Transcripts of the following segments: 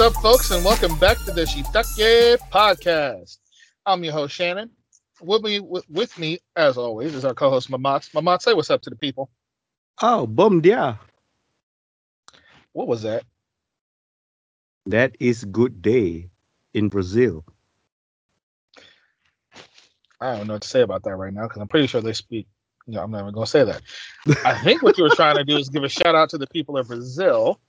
What's up, folks, and welcome back to the Shitake Podcast. I'm your host, Shannon. With me, with, with me, as always, is our co-host, Mamat. Mamat, say what's up to the people. Oh, bom dia. What was that? That is good day in Brazil. I don't know what to say about that right now because I'm pretty sure they speak. You know, I'm not even going to say that. I think what you were trying to do is give a shout out to the people of Brazil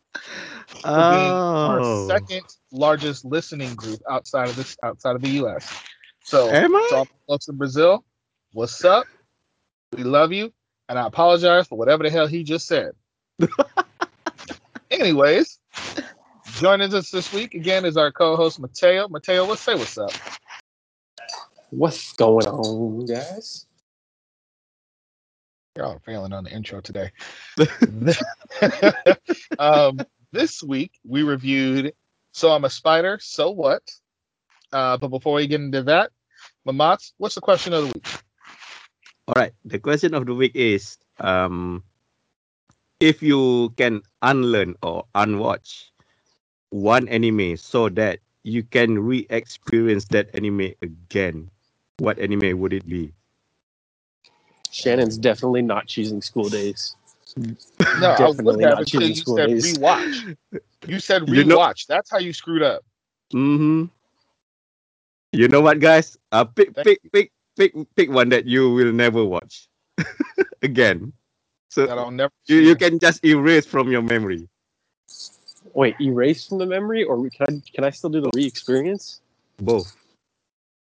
for being our Oh, second largest listening group outside of this outside of the U.S. So, Am I? to all the folks in Brazil, what's up? We love you, and I apologize for whatever the hell he just said. Anyways, joining us this week again is our co-host Mateo. Mateo, let's say what's up. What's going on, guys? Y'all failing on the intro today. um, this week we reviewed So I'm a Spider, So What? Uh, but before we get into that, Mamats, what's the question of the week? All right. The question of the week is um if you can unlearn or unwatch one anime so that you can re-experience that anime again, what anime would it be? Shannon's definitely not choosing school days. No, I was Definitely looking at not it until choosing you school said days. rewatch. You said You know- rewatch. That's how you screwed up. Mm-hmm. You know what, guys? Uh, pick, Thank pick, pick, pick, pick one that you will never watch again. So That I'll never. you, you can just erase from your memory. Wait, erase from the memory, or can I can I still do the re-experience? Both.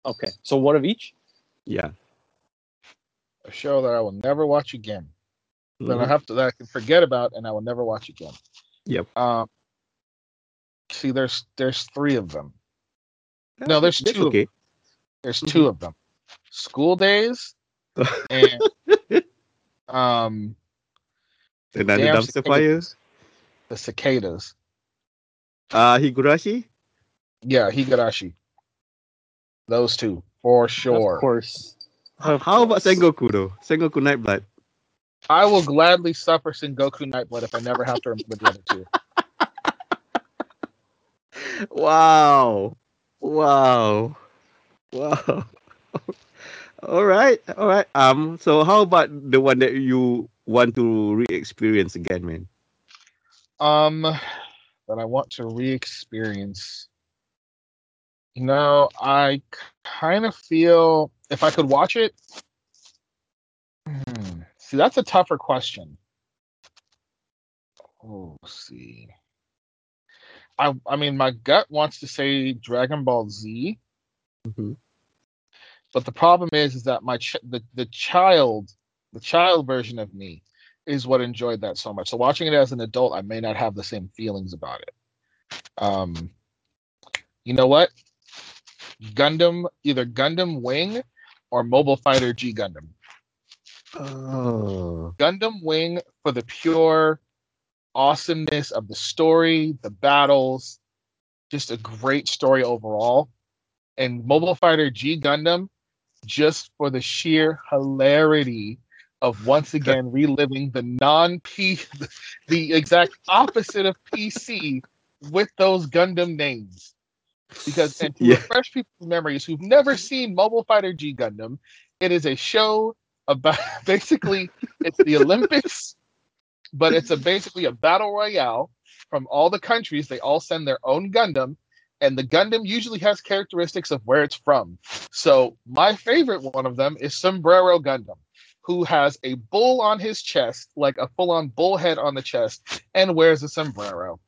Okay, so one of each. Yeah. A show that I will never watch again. That I Mhm. have to that I can forget about and I will never watch again. Yep. Um. See, there's there's three of them. No, there's two. okay. There's Mhm. two of them. School days and um Another Damn dumpster fire. cicadas. the cicadas. Uh, Higurashi. Yeah, Higurashi. Those two for sure. Of course. How about. Sengoku though? Sengoku Nightblood. I will gladly suffer Sengoku Nightblood if I never have to remember the other two. Wow. Wow. Wow. all right. All right. Um. So how about the one that you want to re-experience again, man? Um, that I want to re-experience. You know, I kind of feel if I could watch it. Hmm, see, that's a tougher question. Oh, see. I I mean, my gut wants to say Dragon Ball Z, Mhm. but the problem is, is that my ch- the the child, the child version of me, is what enjoyed that so much. So watching it as an adult, I may not have the same feelings about it. Um, you know what? Gundam, either Gundam Wing or Mobile Fighter G Gundam. Oh. Gundam Wing for the pure awesomeness of the story, the battles, just a great story overall. And Mobile Fighter G Gundam just for the sheer hilarity of once again reliving the non P the exact opposite of PC with those Gundam names. Because and to Yeah. refresh people's memories who've never seen Mobile Fighter G Gundam, it is a show about basically it's the Olympics, but it's a basically a battle royale from all the countries. They all send their own Gundam, and the Gundam usually has characteristics of where it's from. So my favorite one of them is Sombrero Gundam, who has a bull on his chest, like a full-on bull head on the chest, and wears a sombrero.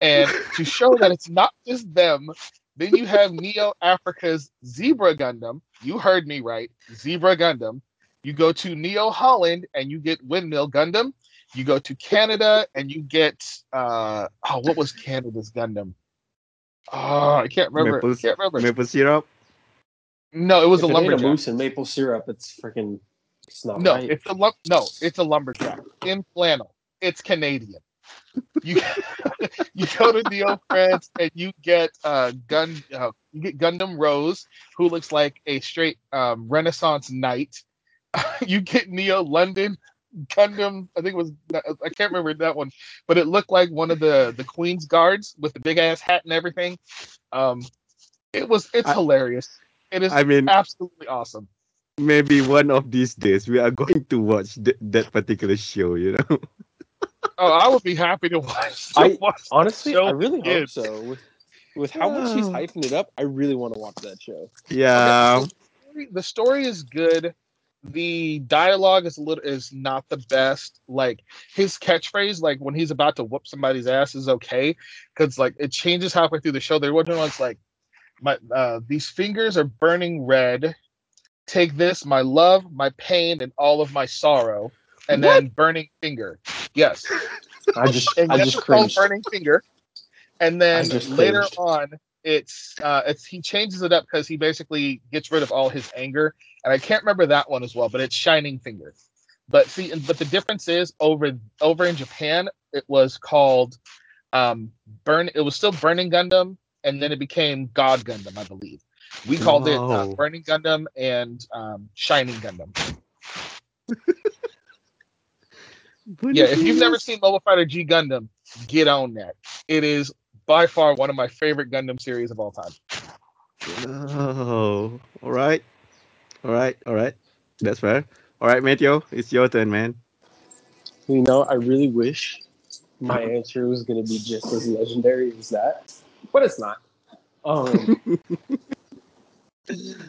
And to show that it's not just them, then you have Neo Africa's Zebra Gundam. You heard me right, Zebra Gundam. You go to Neo Holland and you get Windmill Gundam. You go to Canada and you get uh oh, what was Canada's Gundam? Oh, I can't remember. Maple- I can't remember. Maple syrup. no, it was if a it ain't a moose and maple syrup, it's freaking. It's not No, right. it's a lum- no, it's a lumberjack in flannel. It's Canadian. You you go to Neo France and you get uh gun uh, you get Gundam Rose, who looks like a straight um, Renaissance knight. you get Neo London, Gundam. I think it was I can't remember that one, but it looked like one of the the Queen's guards with the big ass hat and everything. Um, it was it's I- hilarious. It is I mean, absolutely awesome. maybe one of these days we are going to watch th- that particular show. You know. Oh, I would be happy to watch. to I- watch Honestly, show I really hope so. With with how much he's hyping it up, I really want to watch that show. Yeah. story- the story is good. The dialogue is a little is not the best. Like his catchphrase, like when he's about to whoop somebody's ass, is okay because like it changes halfway through the show. They're one like like my uh, these fingers are burning red. Take this, my love, my pain, and all of my sorrow, and then burning finger. Yes, I just and I just called burning finger. And then later cringed. on, it's uh, it's he changes it up because he basically gets rid of all his anger. And I can't remember that one as well, but it's shining finger. But see, but the difference is over over in Japan, it was called um, burn. It was still Burning Gundam, and then it became God Gundam, I believe. We called it uh, Burning Gundam and um, Shining Gundam. Yeah, if you've never seen Mobile Fighter G Gundam, get on that. It is by far one of my favorite Gundam series of all time. Oh, all right, all right, all right. That's fair. All right, Matthew, it's your turn, man. You know, I really wish my answer was going to be just as legendary as that, but it's not. Um,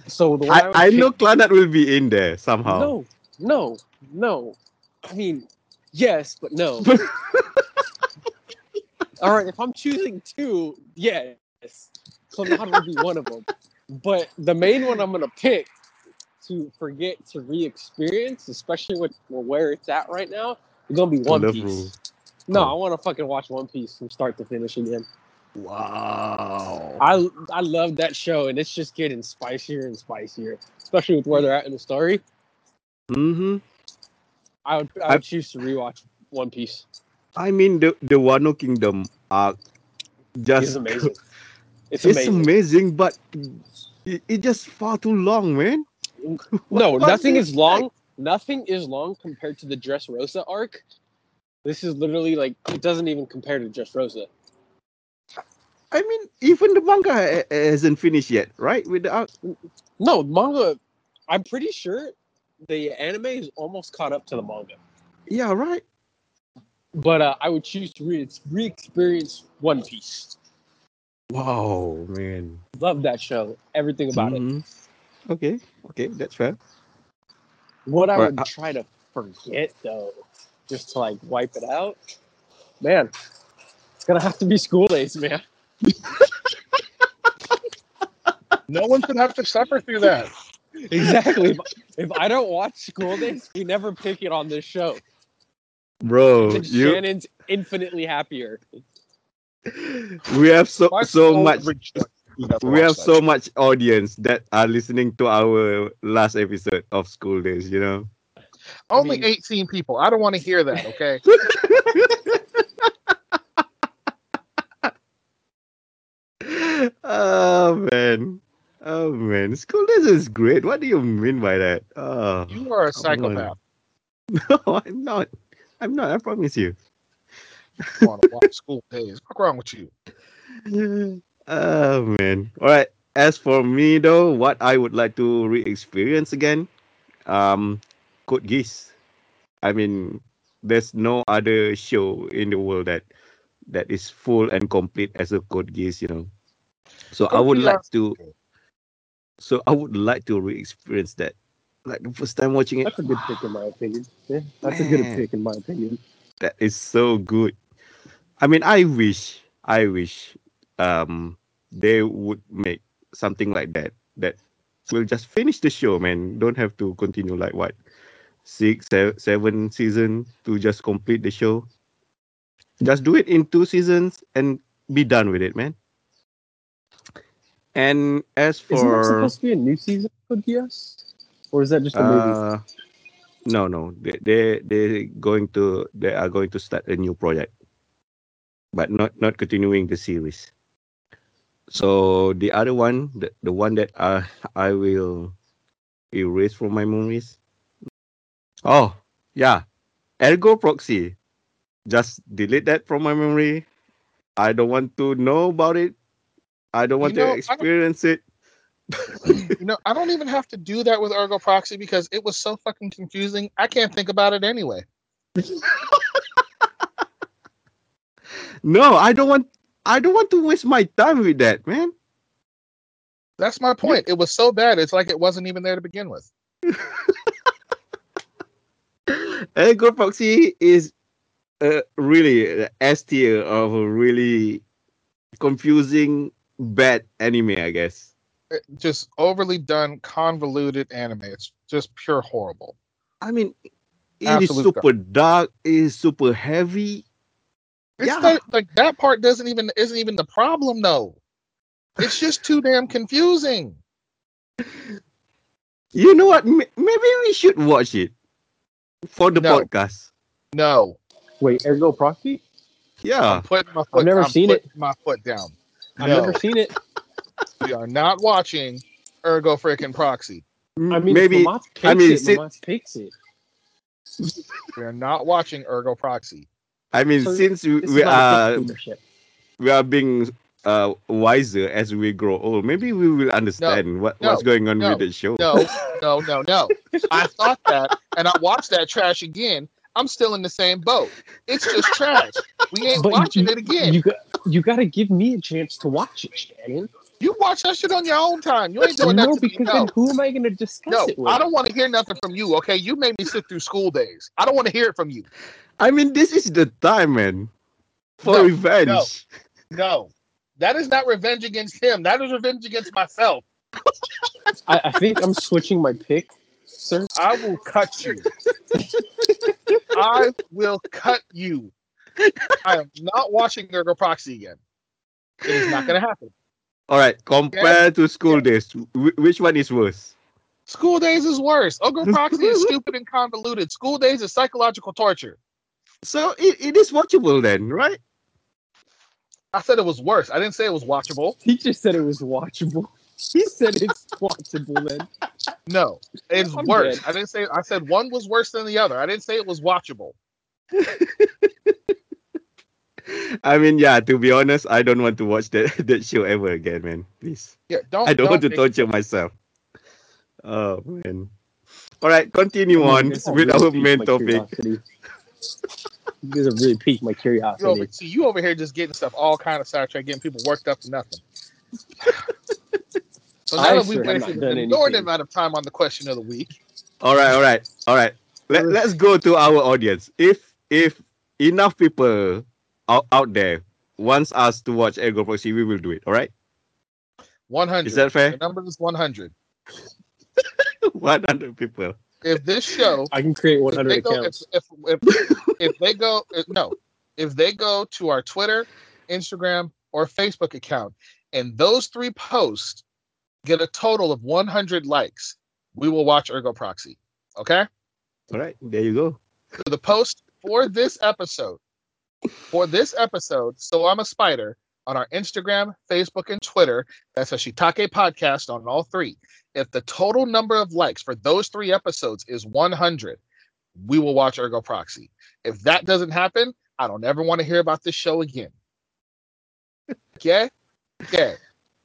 so the one I, I pick- know Clannad will be in there somehow. No, no, no. I mean, yes, but no. All right, if I'm choosing two, yes, Clannad would be one of them. But the main one I'm gonna pick to forget to re-experience, especially with where it's at right now, is gonna be One Love Piece. No, Oh. I want to fucking watch One Piece from start to finish again. Wow. I I love that show, and it's just getting spicier and spicier, especially with where they're at in the story. Mm-hmm. I would I I- would choose to rewatch One Piece. I mean the the Wano Kingdom arc just It's amazing. It's It's amazing. amazing, but it, it just far too long, man. No, nothing is long. Nothing is long compared to the Dressrosa arc. This is literally like it doesn't even compare to Dressrosa. I mean, even the manga hasn't finished yet, right? With the arc. No, manga. I'm pretty sure the anime is almost caught up to the manga. Yeah, right. But uh, I would choose to re- re-experience One Piece. Wow, man. Love that show. Everything about it. Mhm. Okay, okay, that's fair. What I Right, would uh, try to forget though, just to like wipe it out, man, it's gonna have to be school days, man. No one should have to suffer through that. Exactly. if, if I don't watch school days, we never pick it on this show. Bro, Then you Shannon's infinitely happier. we have so My so much rejoices have we have that. so much audience that are listening to our last episode of school days, you know. Only I mean- 18 people. I don't want to hear that, okay? oh man. Oh man. School days is great. What do you mean by that? Oh You are a psychopath. no, I'm not. I'm not, I promise you. You want to watch school days. What's wrong with you? Oh man. All right. As for me though, what I would like to re-experience again, um, Code Geass. I mean, there's no other show in the world that that is full and complete as a Code Geass, you know. So I would like to. So I would like to re-experience that, like the first time watching it. That's a good pick in my opinion. Yeah, that's a good pick in my opinion. That is so good. I mean, I wish, I wish, um, they would make something like that. That will just finish the show, man. Don't have to continue like what six, se- seven season to just complete the show. Just do it in two seasons and be done with it, man. And as for Isn't there supposed to be a new season of DS, Or is that just a movie? uh, no, no, they they they going to they are going to start a new project, but not not continuing the series. So the other one, the, the one that uh, I will erase from my memories. Oh yeah, Ergo Proxy. Just delete that from my memory. I don't want to know about it. I don't want You know, to experience it. You know, I don't even have to do that with Ergo Proxy because it was so fucking confusing. I can't think about it anyway. No, I don't want. I don't want to waste my time with that, man. That's my point. It was so bad. It's like it wasn't even there to begin with. Ergo Proxy is uh, really the S tier of a really confusing bad anime, I guess. It- just overly done, convoluted anime. It's just pure horrible. I mean, it is Absolute super dark. It is super heavy. It's Yeah. not, like that part doesn't even isn't even the problem though. It's just too damn confusing. You know what? M- maybe we should watch it for the No. podcast. No, Wait, Ergo Proxy? Yeah. I'm putting my foot. never I'm seen putting My foot down. I've No, never seen it. we are not watching Ergo freaking Proxy. I mean, maybe. if Mamat I mean, it, si- Mamat picks it. We are not watching Ergo Proxy. I mean, So since we, we is not a are we are being uh wiser as we grow old, maybe we will understand what, no, what's going on no, with the show. No, no, no, no. I thought that, and I watched that trash again. I'm still in the same boat. It's just trash. We ain't But watching you, it again. You You, got to give me a chance to watch it, Shannon. You watch that shit on your own time. You ain't doing that No, to me. because No, then who am I going to discuss no. it with? I don't want to hear nothing from you. Okay, you made me sit through school days. I don't want to hear it from you. I mean, this is the time, man, for No, revenge. no. No, that is not revenge against him. That is revenge against myself. I, I think I'm switching my pick, sir. I will cut you. I will cut you. I am not watching Ergo Proxy again. It is not going to happen. All right, compare to school days, which one is worse? School days is worse. Ergo Proxy is stupid and convoluted. School days is psychological torture. So it, it is watchable then, right? I said it was worse. I didn't say it was watchable. He just said it was watchable. He said it's watchable then. No, it's I'm worse. dead. I didn't say. I said one was worse than the other. I didn't say it was watchable. I mean, yeah. To be honest, I don't want to watch that that show ever again, man. Please, Yeah, don't. I don't, want to make- torture myself. Oh man. All right, continue I on mean, this with really our main topic. curiosity. You really piqued my You curiosity. over, see, you over here just getting stuff all kind of sidetracked, getting people worked up to nothing. So I now that we've wasted an inordinate amount of time on the question of the week, All right, all right, all right. Let, let's go to our audience. If if enough people out, out there wants us to watch Ergo Proxy, we will do it. All right. 100. Is that fair? The number is 100. 100 people. If this show I can create 100 they go, if, accounts. if, if, if they go if- no if they go to our twitter instagram or facebook account and those three posts get a total of 100 likes we will watch ergo proxy okay All right, there you go. so the post for this episode for this episode so i'm a spider on our instagram facebook and twitter that's a shitake podcast on all three. If the total number of likes for those three episodes is 100 we will watch ergo proxy. If that doesn't happen i don't ever want to hear about this show again. Okay? Okay.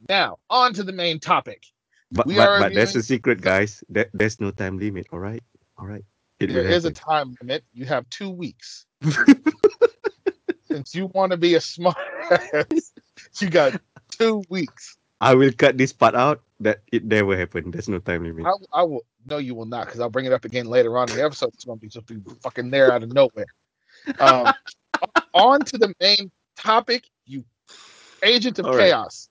Now on to the main topic. But We but, are but that's the reviewing- secret, guys. That there's no time limit. All right, all right. It there is a time limit. You have two weeks since you want to be a smart ass, you got two weeks I will cut this part out. That it never happened. There's no time limit. I, I will no you will not because i'll bring it up again later on in the episode it's going to be just be fucking there out of nowhere um, on to the main topic you agent of All right. chaos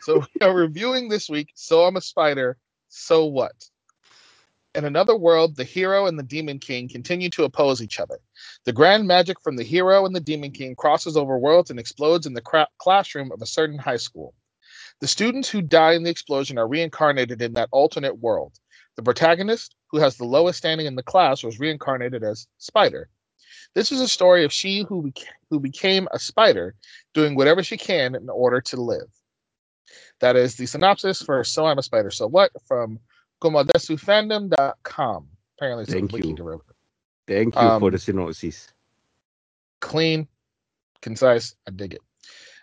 so we are reviewing this week so i'm a spider so what in another world the hero and the demon king continue to oppose each other the grand magic from the hero and the demon king crosses over worlds and explodes in the cra- classroom of a certain high school the students who die in the explosion are reincarnated in that alternate world. The protagonist, who has the lowest standing in the class, was reincarnated as Spider. This is a story of she who, bec- who became a spider, doing whatever she can in order to live. That is the synopsis for So I'm a Spider, So What from kumodesu.fandom.com. Apparently, it's Thank a wiki you. derivative. Thank you for Um, the synopsis. Clean, concise. I dig it.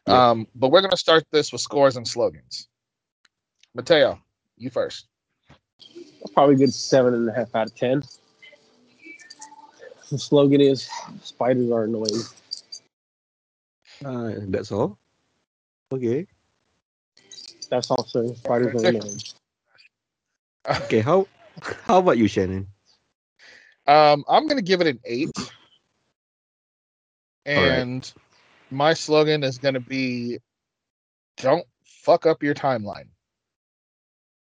Yep. Um, but we're gonna start this with scores and slogans. Mateo, you first. Probably a good seven and a half out of ten. The slogan is "Spiders are annoying." Uh, that's all. Okay. That's also spiders are annoying. Okay. How how about you, Shannon? Um, I'm gonna give it an eight. right. And my slogan is gonna be don't fuck up your timeline.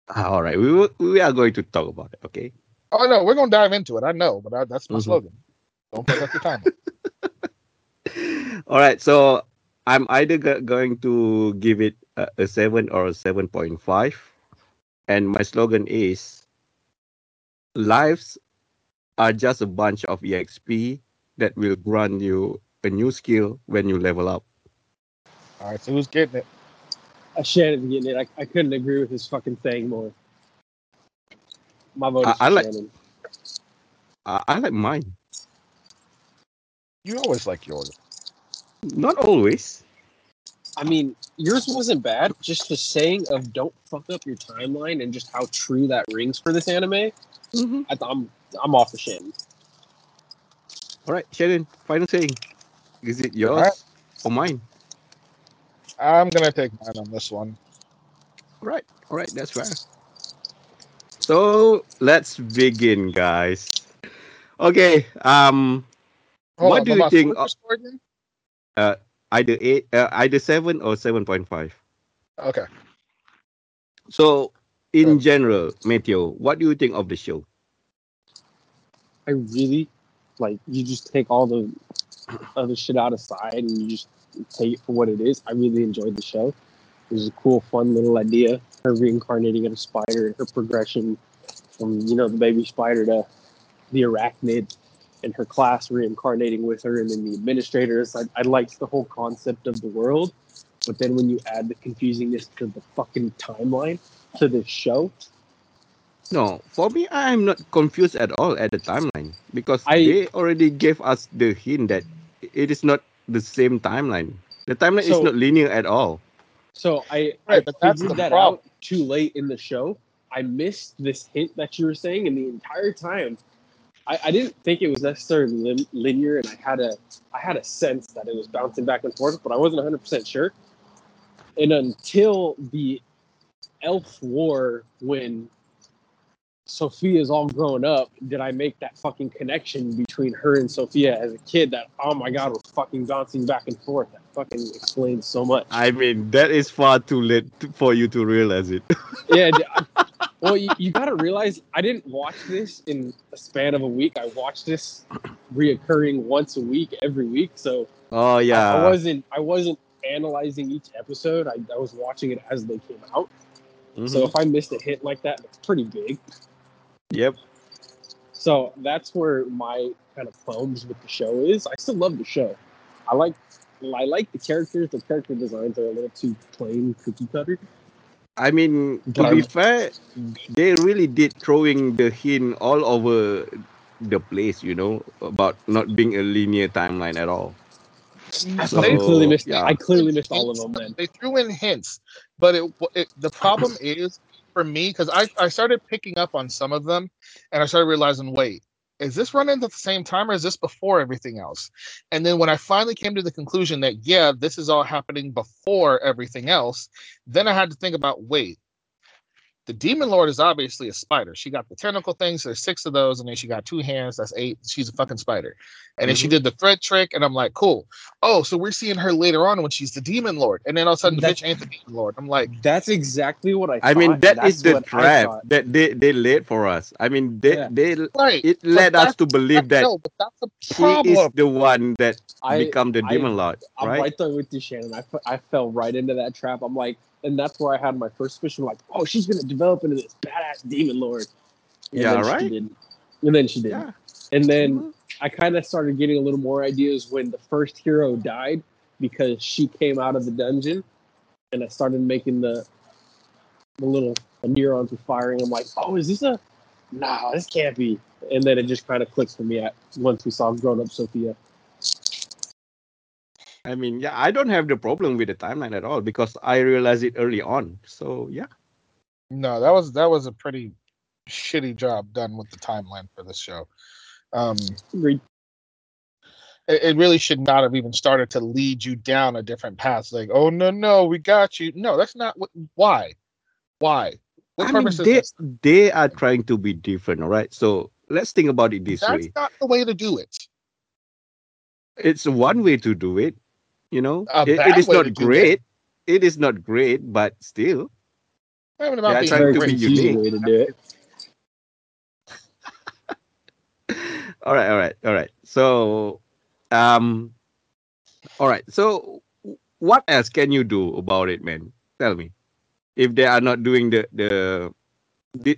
Ah, All right. We will, we are going to talk about it. Okay. Oh no, we're gonna dive into it. I know, but I, that's my Mhm. slogan. Don't fuck up your timeline. All right. So I'm either go- going to give it a, a seven or a seven point five, and my slogan is: "Lives are just a bunch of exp that will grant you a new skill when you level up." All right, so who's getting it? Uh, Shannon getting it. I, I couldn't agree with his fucking thing more. My vote I- is for I like- Shannon. I, I like mine. You always like yours. Not always. I mean, yours wasn't bad. Just the saying of "don't fuck up your timeline" and just how true that rings for this anime. Mhm. I th- I'm I'm off the Shannon. All right, Shannon. Final saying: Is it yours right. or mine? I'm gonna take mine on this one. All right. All right. That's fair. So let's begin, guys. Okay. Um. Hold What on, do you think score of- score? Either eight, uh, either seven or seven point five. Okay. So, in general, Matthew, what do you think of the show? I really like you just take all the other shit out aside and you just take it for what it is. I really enjoyed the show. It was a cool, fun little idea. Her reincarnating as a spider and her progression from you know the baby spider to the arachnid, and her class reincarnating with her, and then the administrators. I, I liked the whole concept of the world, but then when you add the confusingness to the fucking timeline to this show, No, for me, I'm not confused at all at the timeline because I- they already gave us the hint that it is not the same timeline. The timeline is not linear at all. So I, Right, I but that's figured the that problem. out too late in the show. I missed this hint that you were saying, and the entire time, I, I didn't think it was necessarily lim- linear, and I had a I had a sense that it was bouncing back and forth, but I wasn't 100 percent sure. And until the elf war, when Sophia's all grown up, did I make that fucking connection between her and Sophia as a kid? That oh my god, we're fucking bouncing back and forth. That fucking explains so much. I mean, that is far too late for you to realize it. yeah. well, you, you got to realize I didn't watch this in a span of a week. I watched this reoccurring once a week, every week. So oh yeah. I, wasn't I wasn't analyzing each episode. I, I was watching it as they came out. Mhm. So if I missed a hit like that, it's pretty big. Yep. So that's where my kind of qualms with the show is. I still love the show. I like I like the characters. The character designs are a little too plain, cookie cutter. I mean, to But be I'm- fair, they really did throwing the hint all over the place, you know, about not being a linear timeline at all. I So, fucking clearly missed. yeah. I clearly missed all of them. Then They threw in hints, but it, it the problem is for me because I, I started picking up on some of them, and I started realizing, wait, is this running at the same time or is this before everything else? And then when I finally came to the conclusion that yeah, this is all happening before everything else, then I had to think about wait. The demon lord is obviously a spider. She got the tentacle things. There's six of those, and then she got two hands. That's eight. She's a fucking spider. And then she Mhm. did the thread trick, and I'm like, cool. Oh, so we're seeing her later on when she's the demon lord, and then all of a sudden the bitch ain't the demon lord. I'm like, that's exactly what I. I mean, that and is that's the trap that they, they laid for us. I mean, they, Yeah. they right. it but led us to believe that no, but that's the she is the one that I, become the I- demon lord, I'm right? right? there with you, Shannon. I, I fell right into that trap. I'm like, and that's where I had my first suspicion. Like, oh, she's gonna develop into this badass demon lord. And Yeah, right? She didn't. And then she did. Yeah. And then Mhm. I kind of started getting a little more ideas when the first hero died because she came out of the dungeon, and I started making the the little the neurons were firing. I'm like, oh, is this a nah, this can't be. And then it just kind of clicks for me at once we saw grown up Sophia. I mean, yeah, I don't have the problem with the timeline at all because I realized it early on. So yeah, No, that was that was a pretty shitty job done with the timeline for this show. Um, it, it really should not have even started to lead you down a different path. Like, oh no, no, we got you. No, that's not what. Why? Why? What I mean, they this? they are trying to be different, all right. So let's think about it this That's way. not the way to do it. It's one way to do it. You know, A It- it is not to do great. It is not great, but still, Not even about Yeah, being trying to be unique. way to do it. all right, all right, all right. So, um, all right. So, what else can you do about it, man? Tell me, if they are not doing the the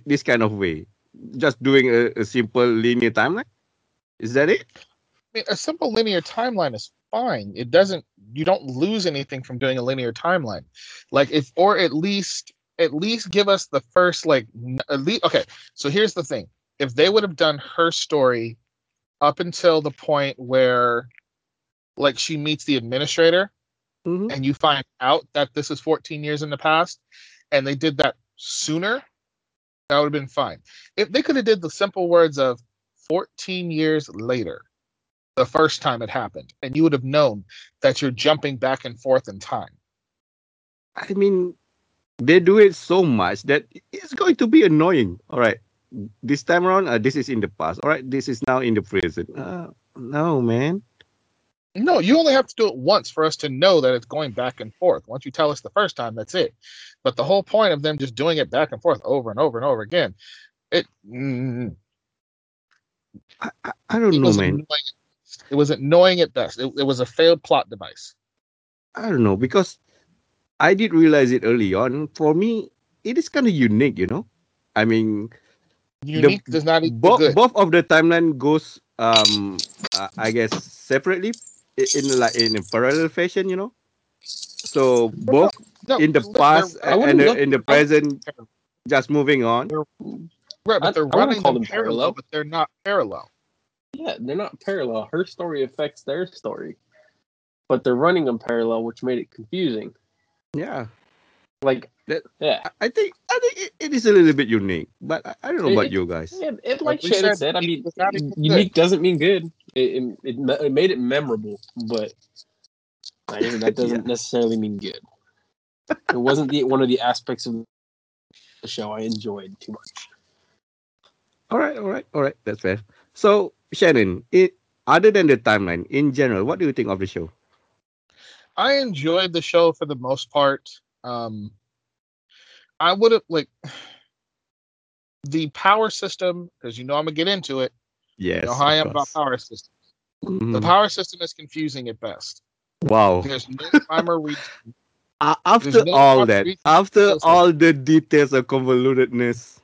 this kind of way, just doing a, a simple linear timeline, is that it? I mean, a simple linear timeline is fine. It doesn't. You don't lose anything from doing a linear timeline. Like if, or at least, at least give us the first like at least. Okay, so here's the thing: if they would have done her story up until the point where, like, she meets the administrator, Mhm. and you find out that this is 14 years in the past, and they did that sooner, that would have been fine. If they could have did the simple words of 14 years later, the first time it happened, and you would have known that you're jumping back and forth in time. I mean, they do it so much that it's going to be annoying. All right, this time around, uh, this is in the past. All right, this is now in the present. Uh, no, man. No, you only have to do it once for us to know that it's going back and forth. Once you tell us the first time, that's it. But the whole point of them just doing it back and forth over and over and over again, it mm, I, I, I don't know, man. Annoying. It was annoying at best. It, it was a failed plot device. I don't know because I did realize it early on. For me, it is kind of unique, you know. I mean, Unique does not equal both good. both of the timeline goes, um, uh, I guess separately in like in a parallel fashion, you know. So both No, in the past and wouldn't the, in the I- present, just moving on. right, but they're I running call them them parallel, parallel. but they're not parallel. Yeah, they're not parallel. Her story affects their story, but they're running them parallel, which made it confusing. Yeah, Like, That- yeah, I- I think I think it, it is a little bit unique, but I, I don't know It- about it- you guys. yeah. It, like Like Shannon said, said, I unique mean, does not good. unique doesn't mean good. It, it, it, it made it memorable, but I mean, that doesn't necessarily mean good. It wasn't the one of the aspects of the show I enjoyed too much. All right, all right, all right. That's fair. So Shannon, it other than the timeline in general, what do you think of the show? I enjoyed the show for the most part. Um, I would have like the power system because you know I'm gonna get into it. Yes. You know how I am about power system. The Mhm. power system is confusing at best. Wow. There's no rhyme or reason. A- after no all that, after all the details of convolutedness,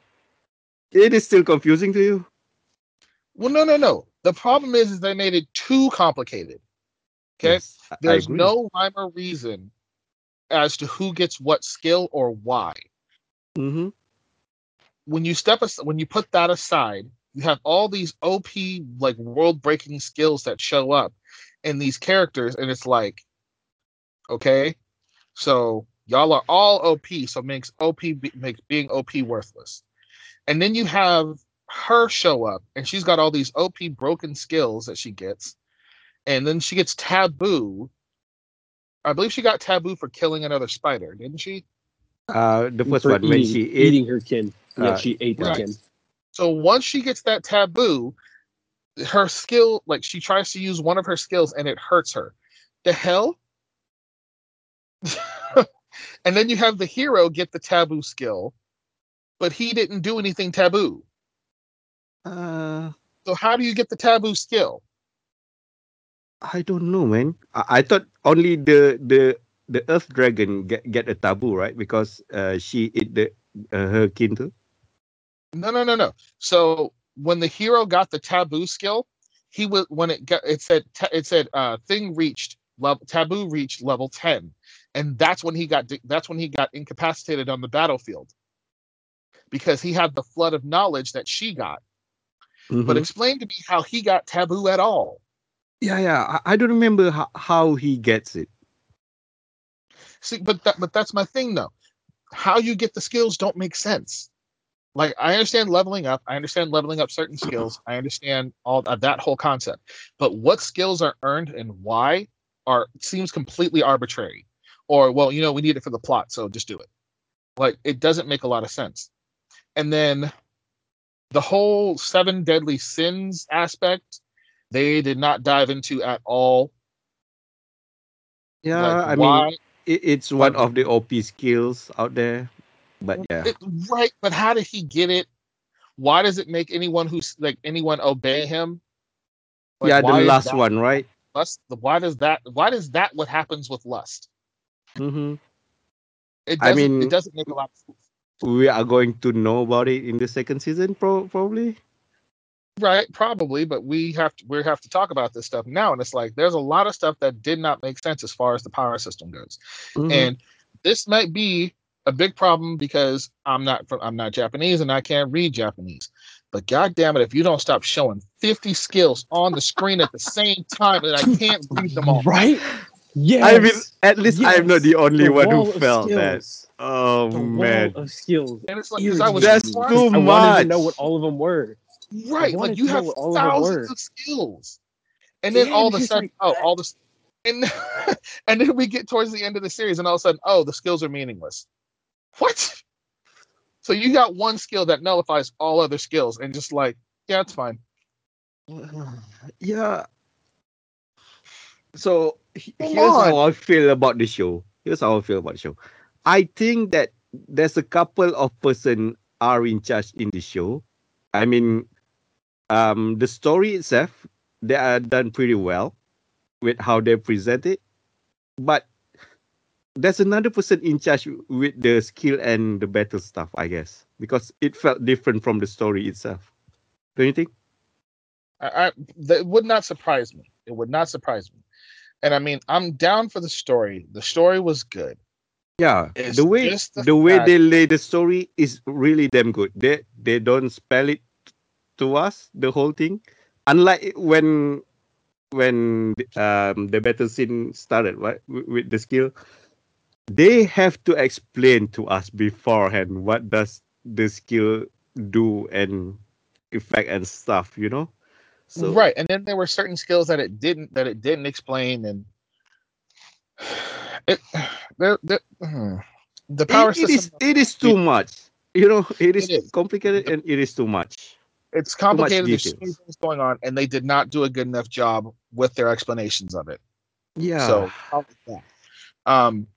it is still confusing to you. Well, no, no, no. The problem is, is they made it too complicated. Okay, Yes, there's no rhyme or reason as to who gets what skill or why. Mhm. when you step as- when you put that aside, you have all these OP like world breaking skills that show up in these characters, and it's like, okay, so y'all are all OP, so makes OP be, makes being OP worthless. And then you have her show up, and she's got all these OP broken skills that she gets, and then she gets taboo. I believe she got taboo for killing another spider, didn't she? Uh, the first one when eating, she ate. eating her kin. Yeah, uh, she ate the right. kin. So once she gets that taboo, her skill, like she tries to use one of her skills and it hurts her. The hell? and then you have the hero get the taboo skill, but he didn't do anything taboo. Uh, So how do you get the taboo skill? I don't know, man. I, I thought only the the the Earth Dragon get get a taboo, right? Because uh, she ate the uh, her kin too. No, no, no, no. So when the hero got the taboo skill, he was when it got it said it said uh thing reached level taboo reached level 10 and that's when he got that's when he got incapacitated on the battlefield because he had the flood of knowledge that she got. Mhm. But explain to me how he got taboo at all. yeah, yeah. I, I don't remember how, how he gets it. See, but that, but that's my thing though. How you get the skills don't make sense. Like I understand leveling up, I understand leveling up certain skills, I understand all of that whole concept. But what skills are earned and why are seems completely arbitrary. Or well, you know, we need it for the plot, so just do it. Like it doesn't make a lot of sense. And then the whole seven deadly sins aspect, they did not dive into at all. Yeah, like I why mean, it, it's one of the OP skills out there. But yeah, It, right, but how did he get it? Why does it make anyone who's like anyone obey him? Like, yeah, the last one, right? Lust, why does that? Why does that? What happens with lust? hmm It I doesn't. mean- it doesn't make a lot of sense. We are going to know about it in the second season, pro- probably. Right, probably, but we have to we have to talk about this stuff now, and it's like there's a lot of stuff that did not make sense as far as the power system goes, Mhm. and this might be a big problem because I'm not from I'm not Japanese and I can't read Japanese. But god damn it, if you don't stop showing 50 skills on the screen at the same time, that I can't read them all. Right? Yes. I mean, at least I'm not the only The one who felt that. Oh The man, of skills. And it's like 'cause I was That's surprised. too I wanted to know what all of them were. right. Like you have all thousands were. of skills. And then Yeah, all of a sudden, like oh, all the, and and then we get towards the end of the series and all of a sudden, oh, the skills are meaningless. What? So you got one skill that nullifies all other skills and just like, yeah, it's fine. yeah. So he- Come here's on. how I feel about the show. Here's how I feel about the show. I think that there's a couple of person are in charge in the show. I mean, um, the story itself they are done pretty well with how they present it, but there's another person in charge with the skill and the battle stuff, I guess, because it felt different from the story itself. Don't you think? I, I that would not surprise me. It would not surprise me. And I mean, I'm down for the story. The story was good. Yeah, It's the way the the, way they lay the story is really damn good. They they don't spell it to us the whole thing, unlike when when um the battle scene started right with, with the skill. They have to explain to us beforehand what does the skill do and effect and stuff. You know, so right. And then there were certain skills that it didn't that it didn't explain and it there there hmm. the power it, it is system it is too much. You know, it is, is. complicated and it is too much. it's complicated. There's so many things going on, and they did not do a good enough job with their explanations of it. Yeah. So how about that? Um,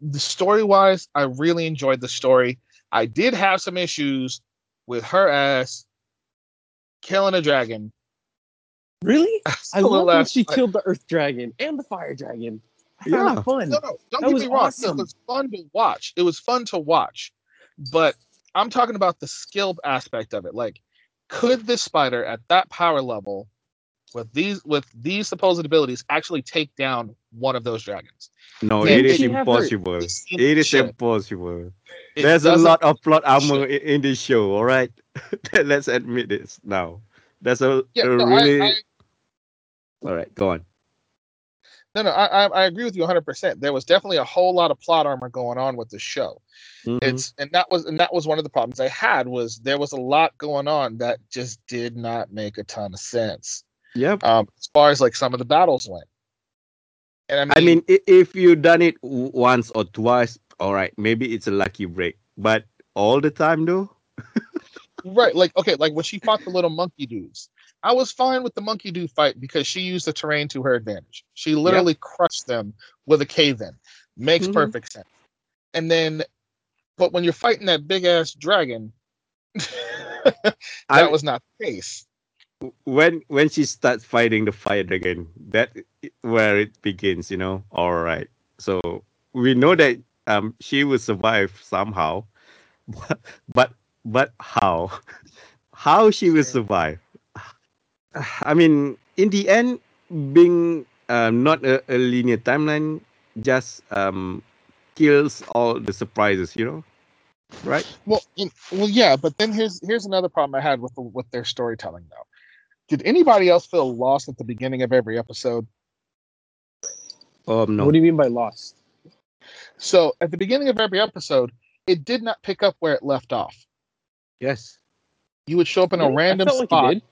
the story wise, I really enjoyed the story. I did have some issues with her ass killing a dragon. Really? I love when last- she killed the Earth Dragon and the Fire Dragon. I found Yeah. it fun. No, no, don't That get me wrong. awesome. It was fun to watch. It was fun to watch, but I'm talking about the skill aspect of it. Like, could this spider at that power level, with these with these supposed abilities, actually take down one of those dragons? No, Can it is she have impossible. It is impossible. There's a lot of plot armor i- in this show, all right? Let's admit this now. There's a, Yeah, a no, really. I, I, All right, go on. no, no, I, I I agree with you 100. percent There was definitely a whole lot of plot armor going on with the show. Mhm. It's and that was and that was one of the problems I had was there was a lot going on that just did not make a ton of sense. Yep. Um, as far as like some of the battles went. And I mean, i- if you've done it once or twice, all right, maybe it's a lucky break. But all the time, though, Right, like okay, like when she fought the little monkey dudes, I was fine with the monkey Do fight because she used the terrain to her advantage. She literally crushed them with a cave in. Makes Mhm. perfect sense. And then, but when you're fighting that big ass dragon, that I, was not the case. when when she starts fighting the fire dragon, that where it begins, you know. All right, so we know that um she will survive somehow, but but, but how? How she will survive? I mean, in the end, being um, not a, a linear timeline just um kills all the surprises, you know. right? Well, in, well, yeah, but then here's here's another problem I had with the, with their storytelling though. Did anybody else feel lost at the beginning of every episode? Um, no. What do you mean by lost? So at the beginning of every episode, it did not pick up where it left off. yes. You would show up in a Really? I random felt like it spot. did.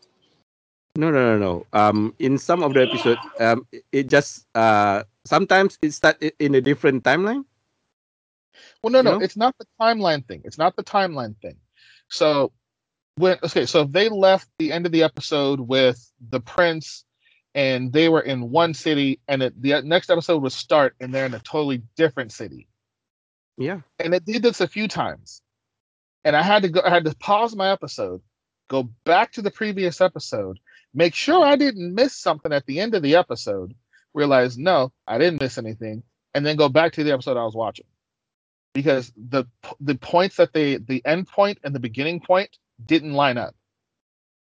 No, no, no, no. Um, in some of the episode, um, it- it just uh sometimes it start in a different timeline. Well, no, You no, know? it's not the timeline thing. It's not the timeline thing. So when okay, so if they left the end of the episode with the prince and they were in one city and it, the next episode would start and they're in a totally different city. Yeah. And it did this a few times. And I had to go I had to pause my episode, go back to the previous episode, make sure I didn't miss something at the end of the episode, realize no, I didn't miss anything, and then go back to the episode I was watching because the the points that they the end point and the beginning point didn't line up.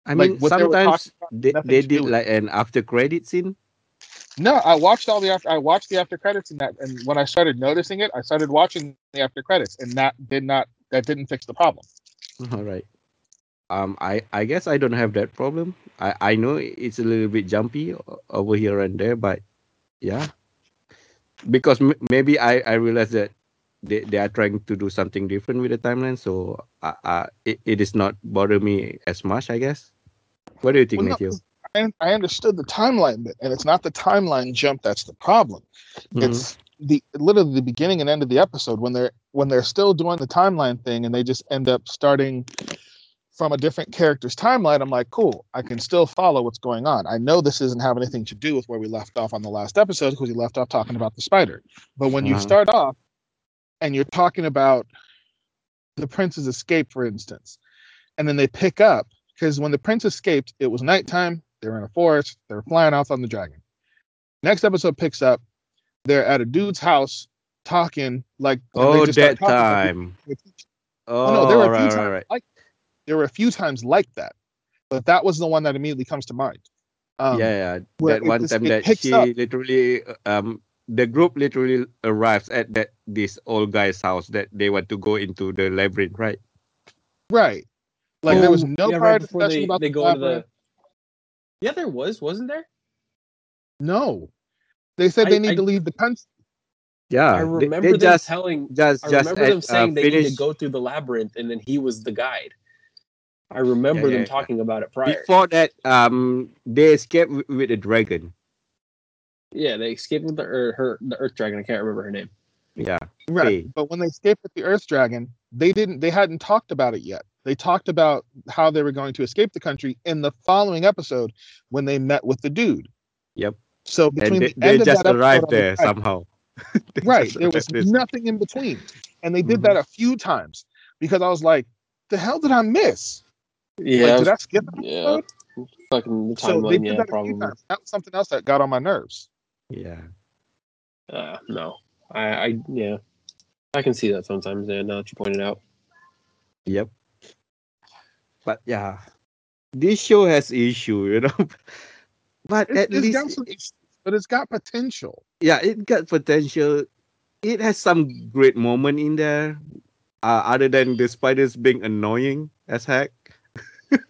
I mean, they were sometimes talking about, they, they do did like an after credit scene. No, I watched all the after I watched the after credits and that and when I started noticing it, I started watching the after credits and that did not that didn't fix the problem. All right. Um, I I guess I don't have that problem. I I know it's a little bit jumpy over here and there, but yeah, because m- maybe I I realize that they, they are trying to do something different with the timeline, so uh, uh it, it is not bother me as much. I guess. What do you think, Well, no, I, I understood the timeline bit, and it's not the timeline jump that's the problem. Mhm. It's the literally the beginning and end of the episode when they're when they're still doing the timeline thing and they just end up starting from a different character's timeline. I'm like, cool, I can still follow what's going on. I know this doesn't have anything to do with where we left off on the last episode because we left off talking about the spider. But when you Uh-huh. start off and you're talking about the prince's escape, for instance, and then they pick up because when the prince escaped, it was nighttime. They were in a forest. They were flying off on the dragon. Next episode picks up. They're at a dude's house talking like Oh, that time. Oh, Oh, no, there were a few right, times right. like there were a few times like that, but that was the one that immediately comes to mind. Um, yeah, yeah. That it one just- time that she up. literally um the group literally arrives at that this old guy's house that they want to go into the labyrinth, right? right. Like there was Oh, no yeah, prior right discussion they, about they the go into labyrinth. the. Yeah, there was, wasn't there? No, they said I- they need I- to leave the country. Yeah, I remember they, them just telling. just I just remember at, them saying uh, they need to go through the labyrinth, and then he was the guide. I remember Yeah, them yeah, yeah. talking about it prior. before that. Um, they escaped with, with a dragon. Yeah, they escaped with the or her the Earth Dragon. I can't remember her name. Yeah, Right. Hey. But when they escaped with the Earth Dragon, they didn't. They hadn't talked about it yet. They talked about how they were going to escape the country in the following episode when they met with the dude. Yep. So and between they, the they end of just that arrived on the there dragon- somehow. Right there was arrived there. nothing in between and they did Mhm. that a few times because i was like the hell did i miss Yeah, like, did i skip an yeah. episode? Fucking the so they did Yeah, that a few probably. times that was something else that got on my nerves Yeah. Uh, no, I, I, yeah, I can see that sometimes. Yeah, now that you pointed out. Yep. But yeah, this show has issue, you know. but It's- at it's least, got some issues, but it's got potential yeah, it got potential. It has some great moment in there. Uh, other than the spiders being annoying as heck.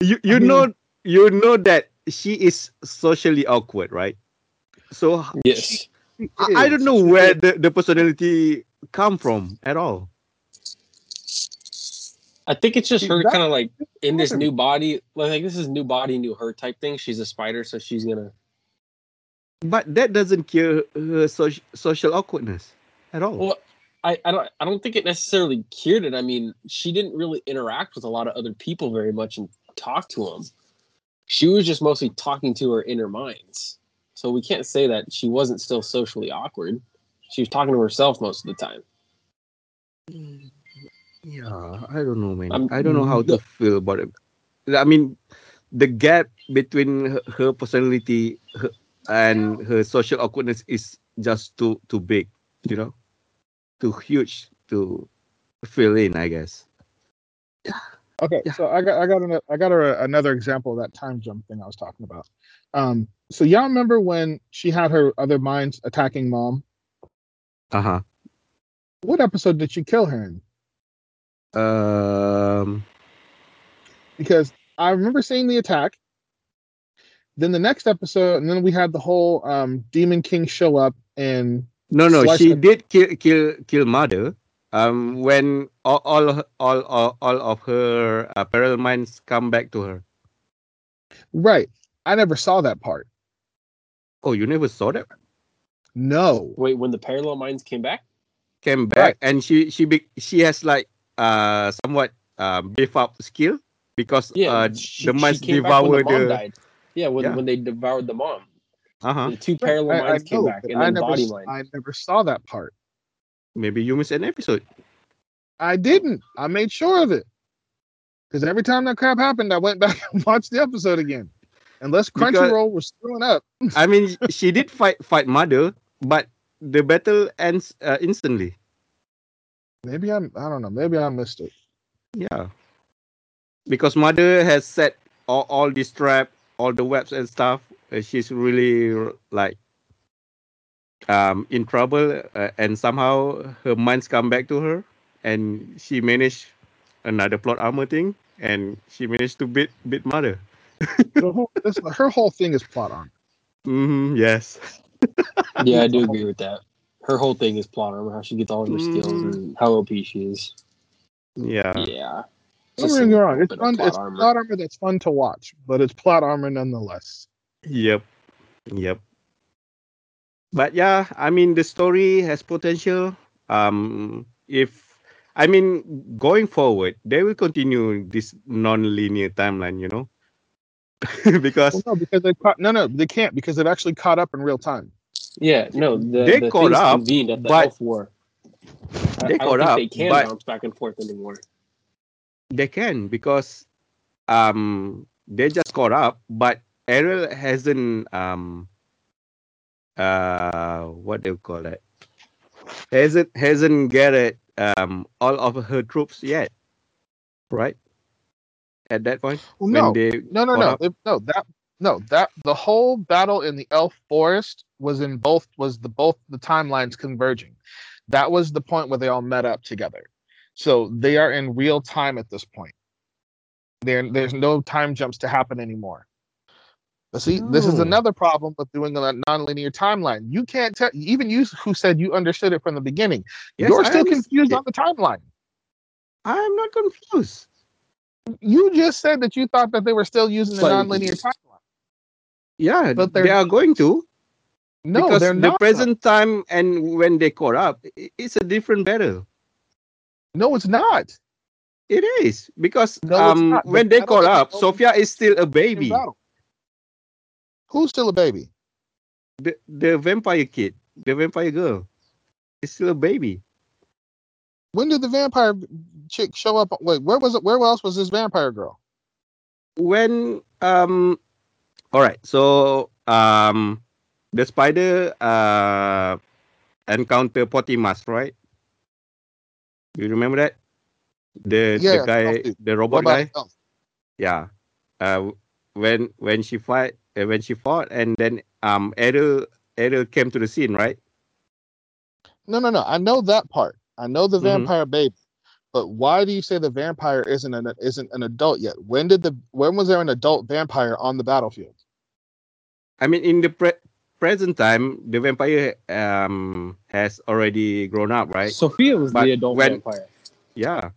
you you I mean- know you know that she is socially awkward, right? So Yes. I, I don't know where the, the personality come from at all. I think it's just her kind of like in this new body, like this is new body, new her type thing. She's a spider, so she's gonna. But that doesn't cure her social, social awkwardness at all. Well, I, I don't I don't think it necessarily cured it. I mean, she didn't really interact with a lot of other people very much and talk to them. She was just mostly talking to her inner minds. So we can't say that she wasn't still socially awkward. She was talking to herself most of the time. yeah, I don't know, man. Um, I don't know how to feel about it. I mean, the gap between her, her personality her, and her social awkwardness is just too too big, you know, too huge to fill in. I guess. Yeah. Okay, Yeah. so I got I got an, I got a, another example of that time jump thing I was talking about. Um, so y'all remember when she had her other minds attacking mom? Uh huh. What episode did she kill her in? Um, Because I remember seeing the attack. Then the next episode, and then we had the whole um, Demon King show up and no, no, Slice she it. did kill kill kill mother. Um, when all all all all, all of her uh, parallel minds come back to her. right. I never saw that part. Oh, you never saw that? No. Wait, when the parallel minds came back? Came back and she she be, she has like uh somewhat uh beef up skill because Yeah, uh she, the minds mice came when devour the mom the died. Yeah, when, Yeah. when they devoured the mom. Uh huh. The two parallel I, I came know, back, and I then never, body s- mind. I never saw that part. Maybe you missed an episode. I didn't. I made sure of it. Because every time that crap happened, I went back and watched the episode again. Unless Because- Crunchyroll was screwing up. I mean, she did fight fight mother, but the battle ends uh, instantly. Maybe I'm. I don't know. Maybe I missed it. Yeah, because mother has set all, all this trap, all the webs and stuff. Uh, she's really like um in trouble, uh, and somehow her minds come back to her, and she managed another plot armor thing, and she managed to beat beat mother. Whole, this, her whole thing is plot armor. hmm yes. Yeah, I do agree with that. Her whole thing is plot armor, how she gets all of her skills Mm. and how OP she is. Yeah. Yeah. Don't get me wrong. It's fun. plot It's armor. plot armor that's fun to watch, but it's plot armor nonetheless. Yep. Yep. But yeah, I mean the story has potential. Um if I mean going forward, they will continue this non-linear timeline, you know? because Well, no, because they caught. No, no, they can't because they've actually caught up in real time. Yeah, no, the, They the caught up, convened at the but- Elf War. I- They I don't caught think up, They can but- bounce back and forth anymore. they can because um they just caught up, but Ariel hasn't um uh what do you call it? Hasn't hasn't gathered um all of her troops yet. Right? At that point? Well, no, no, no, no. It- no. That no, that the whole battle in the Elf Forest was in both was the both the timelines converging. That was the point where they all met up together. So they are in real time at this point. There, there's no time jumps to happen anymore. But see, this is another problem with doing a non-linear timeline. You can't tell. Even you, who said you understood it from the beginning, Yes, you're I still confused it. on the timeline. I'm not confused. You just said that you thought that they were still using the Slightly non-linear timeline. Yeah, But they they're- going to No, because they're the not. present time and when they caught up, it's a different battle. No, it's not. It is because No, um. The when they battle caught up, Sophia is still a baby. battle. Who's still a baby? The the vampire kid, the vampire girl, is still a baby. When did the vampire chick show up? Wait, where was it? Where else was this vampire girl? When um, all right, so um, the spider uh encounter Potimas, right? You remember that? The Yeah, the guy, the What robot guy. Yeah uh when when she fight when she fought and then um Ariel Ariel came to the scene right No, no, no. I know that part. I know the Mhm. vampire baby. But why do you say the vampire isn't an isn't an adult yet? When did the when was there an adult vampire on the battlefield? I mean in the pre- present time the vampire um has already grown up right Sophia was But the adult when- vampire. yeah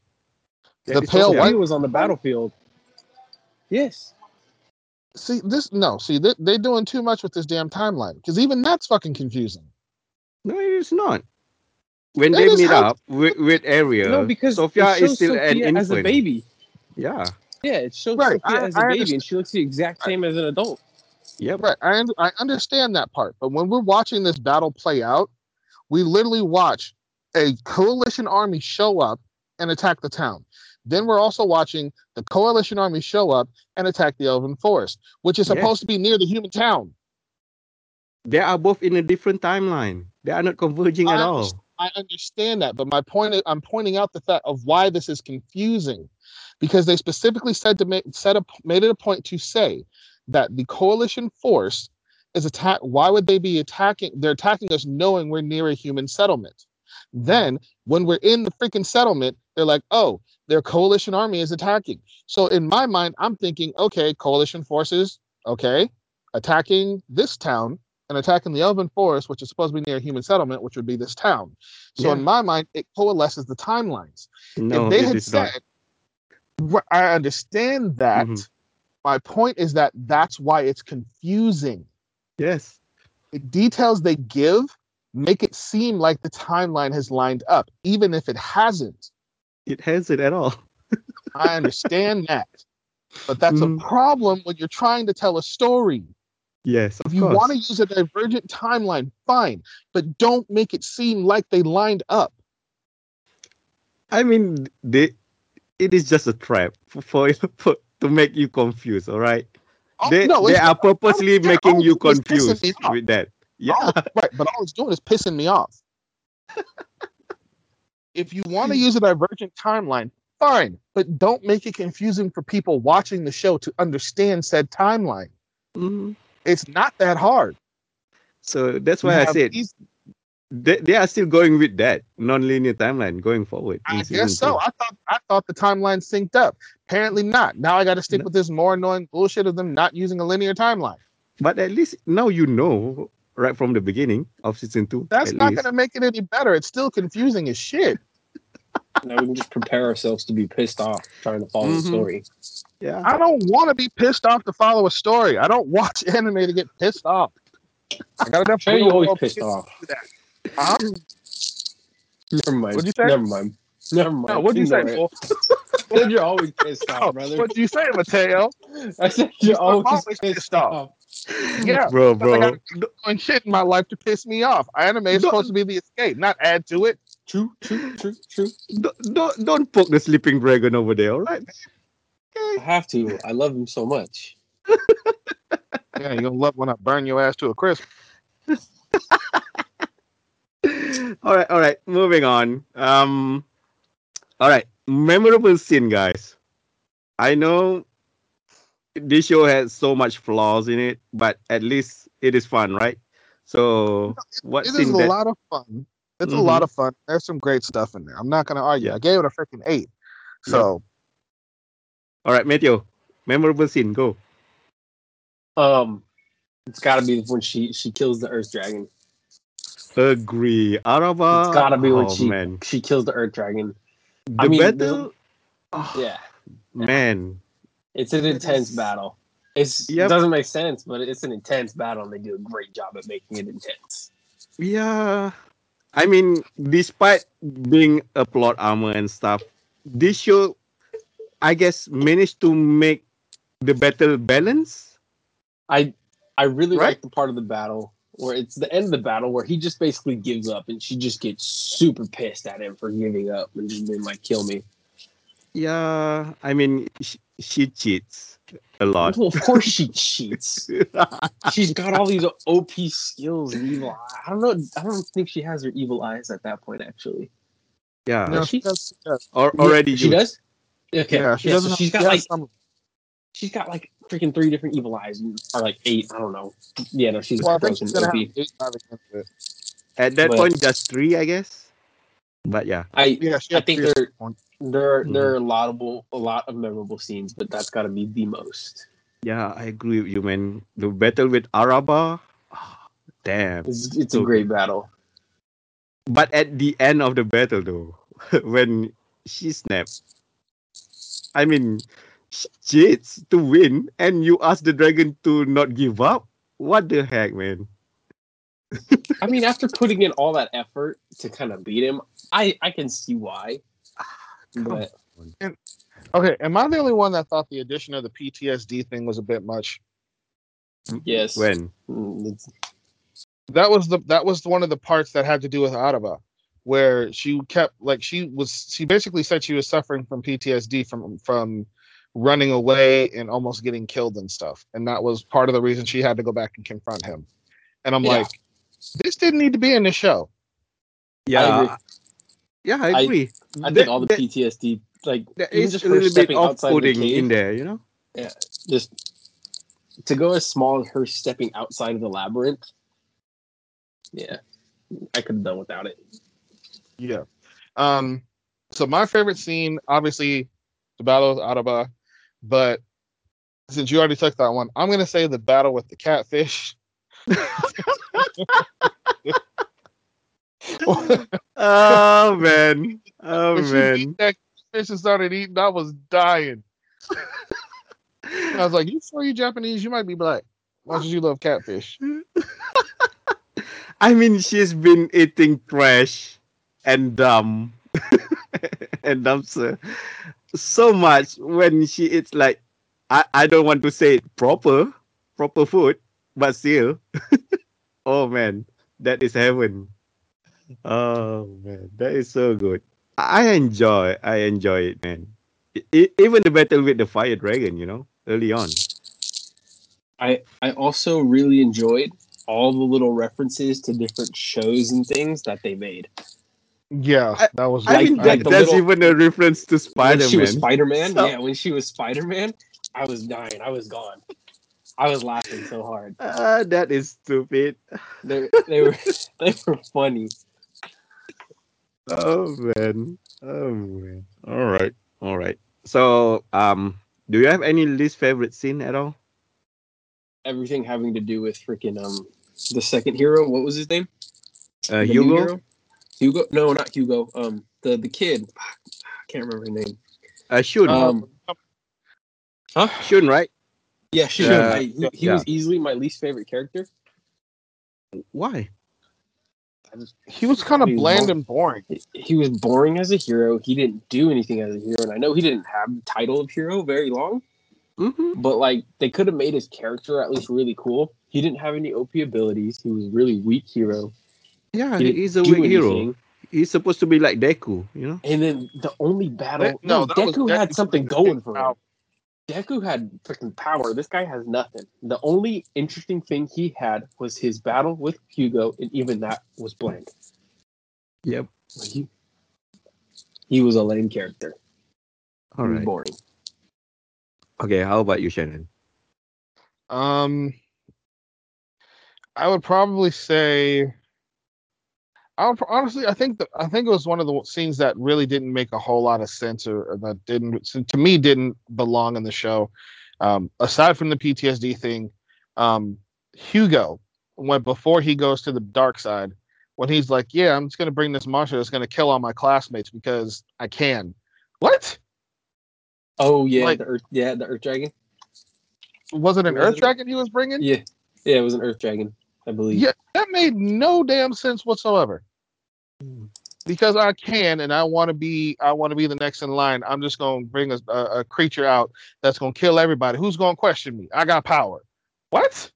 The That is pale Sophia. white- was on the battlefield. Yes. See this? No, see they they're doing too much with this damn timeline because even that's fucking confusing. no it is not when That they meet how- up with, with Ariel No, because Sophia it shows is still Sophia an as a baby. yeah Yeah, it shows Right, Sophia I- as a I baby, understand. and she looks the exact same as an adult. Yeah, Right. I I understand that part, but when we're watching this battle play out, we literally watch a coalition army show up and attack the town. Then we're also watching the coalition army show up and attack the Elven Forest, which is Yes. supposed to be near the human town. they are both in a different timeline they are not converging at all I understand that, but my point is, I'm pointing out the fact of why this is confusing, because they specifically said to make set up made it a point to say that the coalition force is attack. Why would they be attacking? They're attacking us knowing we're near a human settlement. Then when we're in the freaking settlement, they're like, oh, their coalition army is attacking. So in my mind, I'm thinking, okay, coalition forces, okay, attacking this town and attacking the Elven Forest, which is supposed to be near a human settlement, which would be this town. So Yeah. in my mind, it coalesces the timelines. No, if they had is not. said, I understand that. Mhm. My point is that that's why it's confusing. Yes. The details they give make it seem like the timeline has lined up, even if it hasn't. It hasn't at all. I understand that. But that's Mm. a problem when you're trying to tell a story. Yes, of If you course. want to use a divergent timeline, fine, but don't make it seem like they lined up. I mean, they, it is just a trap for, for, to make you confused. All right. Oh, they no, they are purposely yeah, making you confused with that. Yeah. all- right, but all it's doing is pissing me off. if you want to use a divergent timeline, fine, but don't make it confusing for people watching the show to understand said timeline. Mhm. It's not that hard. So that's why I said these- they, they are still going with that non-linear timeline going forward. I guess so. two. I thought I thought the timeline synced up. Apparently not. Now I got to stick No. with this more annoying bullshit of them not using a linear timeline. But at least now you know right from the beginning of season two. That's not going to make it any better. It's still confusing as shit. Now we can just prepare ourselves to be pissed off trying to follow Mhm. the story. Yeah. I don't want to be pissed off to follow a story. I don't watch anime to get pissed off. I got enough. Sure, you real always world pissed off. Huh? Never mind. What'd you say? Never mind. Never mind. No, what'd you say? Ignore it. Fool? Said you're always pissed off, brother. What'd you say, Mateo? I said you're always, always pissed, pissed off. off. Yeah, bro, because I bro. got doing shit in my life to piss me off. Anime is No. supposed to be the escape, not add to it. True, true, true, true. Don't, don't don't poke the sleeping dragon over there, all right? Okay. I have to. I love him so much. Yeah, you're gonna love when I burn your ass to a crisp. all right, all right. Moving on. Um, all right. Memorable scene, guys. I know this show has so much flaws in it, but at least it is fun, right? So, what It is a that? lot of fun. It's a Mhm. lot of fun. There's some great stuff in there. I'm not gonna argue. Yeah. I gave it a freaking eight. So All right, Matthew. Memorable scene. Go. Um, it's got to be when she she kills the Earth Dragon. Agree. Araba. It's got to be when oh, she man. she kills the Earth Dragon. The I mean, battle. Oh, Yeah, Man. it's an intense battle. It's Yep. it doesn't make sense, but it's an intense battle, and they do a great job at making it intense. Yeah. I mean, despite being a plot armor and stuff, this show, I guess, managed to make the battle balance. I I really Right? like the part of the battle where it's the end of the battle where he just basically gives up and she just gets super pissed at him for giving up and just being like, "Kill me." Yeah. I mean, she, she cheats a lot. Well, of course she cheats. She's got all these OP skills and evil. eye- I don't know. I don't think she has her evil eyes at that point. Actually, yeah. you know, she- she does. Or, already she does. Okay, Yeah, she yeah, doesn't. so she's she got has like some- she's got like freaking three different evil eyes, and- or like eight. I don't know. Yeah, no, she's well, I think close she's and gonna OP. have eight by the end of it. At that But- point, just three, I guess. But yeah. I Yeah, I think three at they're there are there are laudable a lot of memorable scenes, but that's got to be the most. Yeah, I agree with you, man. The battle with Araba. ah, damn. It's, it's a great battle. But at the end of the battle, though, when she snapped, I mean, she cheats to win, and you ask the dragon to not give up. What the heck, man? I mean, after putting in all that effort to kind of beat him, I I can see why. But Okay, am I the only one that thought the addition of the PTSD thing was a bit much? yes, When? Mm, That was the that was one of the parts that had to do with Araba, where she kept like she was she basically said she was suffering from PTSD from from running away and almost getting killed and stuff, and that was part of the reason she had to go back and confront him. And I'm Yeah. like, this didn't need to be in the show. Yeah, agree. yeah, I I- agree. I think There- all the there- PTSD, like there even is just a little bit stepping outside the off-putting cave, in there, you know. Yeah, just to go as small as her stepping outside of the labyrinth. Yeah, I could have done without it. Yeah. Um. So my favorite scene, obviously, the battle of Araba, but since you already took that one, I'm gonna say the battle with the catfish. Oh man. Oh when man. that fish and started eating, I was dying. I was like, "You sure you Japanese? You might be black. Why should you love catfish?" I mean, she's been eating trash and dumb and dumpster so much when she eats like I, I don't want to say it proper proper food, but still, oh man, that is heaven. Oh man, that is so good. I enjoy I enjoy it, man. Even the battle with the fire dragon, you know, early on. I I also really enjoyed all the little references to different shows and things that they made. Yeah, that was. I Like- mean, like that's little- even a reference to Spider When she was Man. Spider Man, So- yeah, when she was Spider Man, I was dying. I was gone. I was laughing so hard. Ah, that is stupid. They they were they were funny. Oh man. Oh man. All right. All right. So, um, do you have any least favorite scene at all? Everything having to do with freaking um the second hero. What was his name? Uh, Hugo. Hero? Hugo? No, not Hugo. Um, the the kid. I can't remember his name. Uh, Shun. Um, huh? Shun, right? Yeah, Shun. Yeah. I- he he Yeah. was easily my least favorite character. Why? He was kind of He was bland more- and boring. He- He was boring as a hero. He didn't do anything as a hero, and I know he didn't have the title of hero very long. Mm-hmm. But like, they could have made his character at least really cool. He didn't have any OP abilities. He was a really weak hero. Yeah, He he's a weak hero. He's supposed to be like Deku, you know? And then the only battle, No, no, that was Deku had something going for him. power. Deku had freaking power. This guy has nothing. The only interesting thing he had was his battle with Hugo, and even that was bland. Yep. He, he was a lame character. All he was right. boring. Okay, how about you, Shannon? Um, I would probably say. I honestly, I think that I think it was one of the scenes that really didn't make a whole lot of sense, or, or that didn't to me didn't belong in the show. Um, aside from the PTSD thing, um, Hugo, when before he goes to the dark side, when he's like, "Yeah, I'm just gonna bring this monster that's gonna kill all my classmates because I can." What Oh yeah, Like- the Earth, yeah, the Earth Dragon. was it? An Was Earth it? Dragon he was bringing? Yeah, yeah, it was an Earth Dragon, I believe. Yeah, that made no damn sense whatsoever. Because I can and I want to be I want to be the next in line. I'm just going to bring a, a, a creature out that's going to kill everybody. Who's going to question me? I got power. What?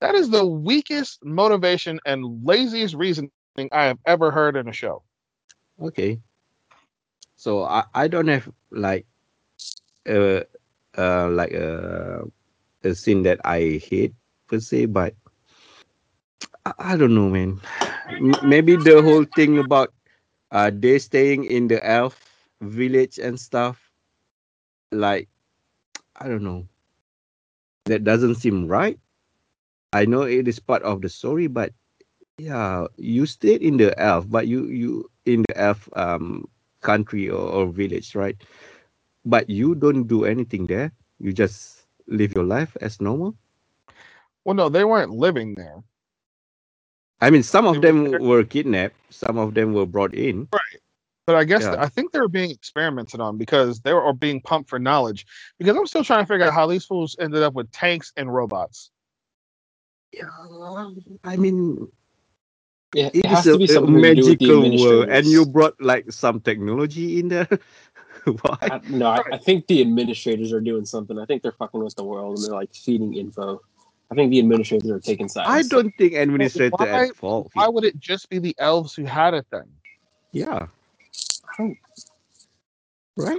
That is the weakest motivation and laziest reasoning I have ever heard in a show. Okay. So I, I don't have like uh uh like a a scene that I hate per se, but I, I don't know, man. M- maybe the whole thing about uh they staying in the elf village and stuff, like I don't know. That doesn't seem right. I know it is part of the story, but yeah, you stayed in the elf, but you you in the elf um country or, or village, right? But you don't do anything there. You just live your life as normal. Well, no, they weren't living there. I mean, some of them were kidnapped. Some of them were brought in. Right. But I guess Yeah. I think they were being experimented on because they were being pumped for knowledge. Because I'm still trying to figure out how these fools ended up with tanks and robots. Yeah, I mean, Yeah, it it has is to be a, a something to do with the magical world, and you brought like some technology in there. Why? I, no, I, I think the administrators are doing something. I think they're fucking with the world and they're like feeding info. I think the administrators are taking sides. I don't think administrator why- at fault. Why would it just be the elves who had it then? Yeah, I right.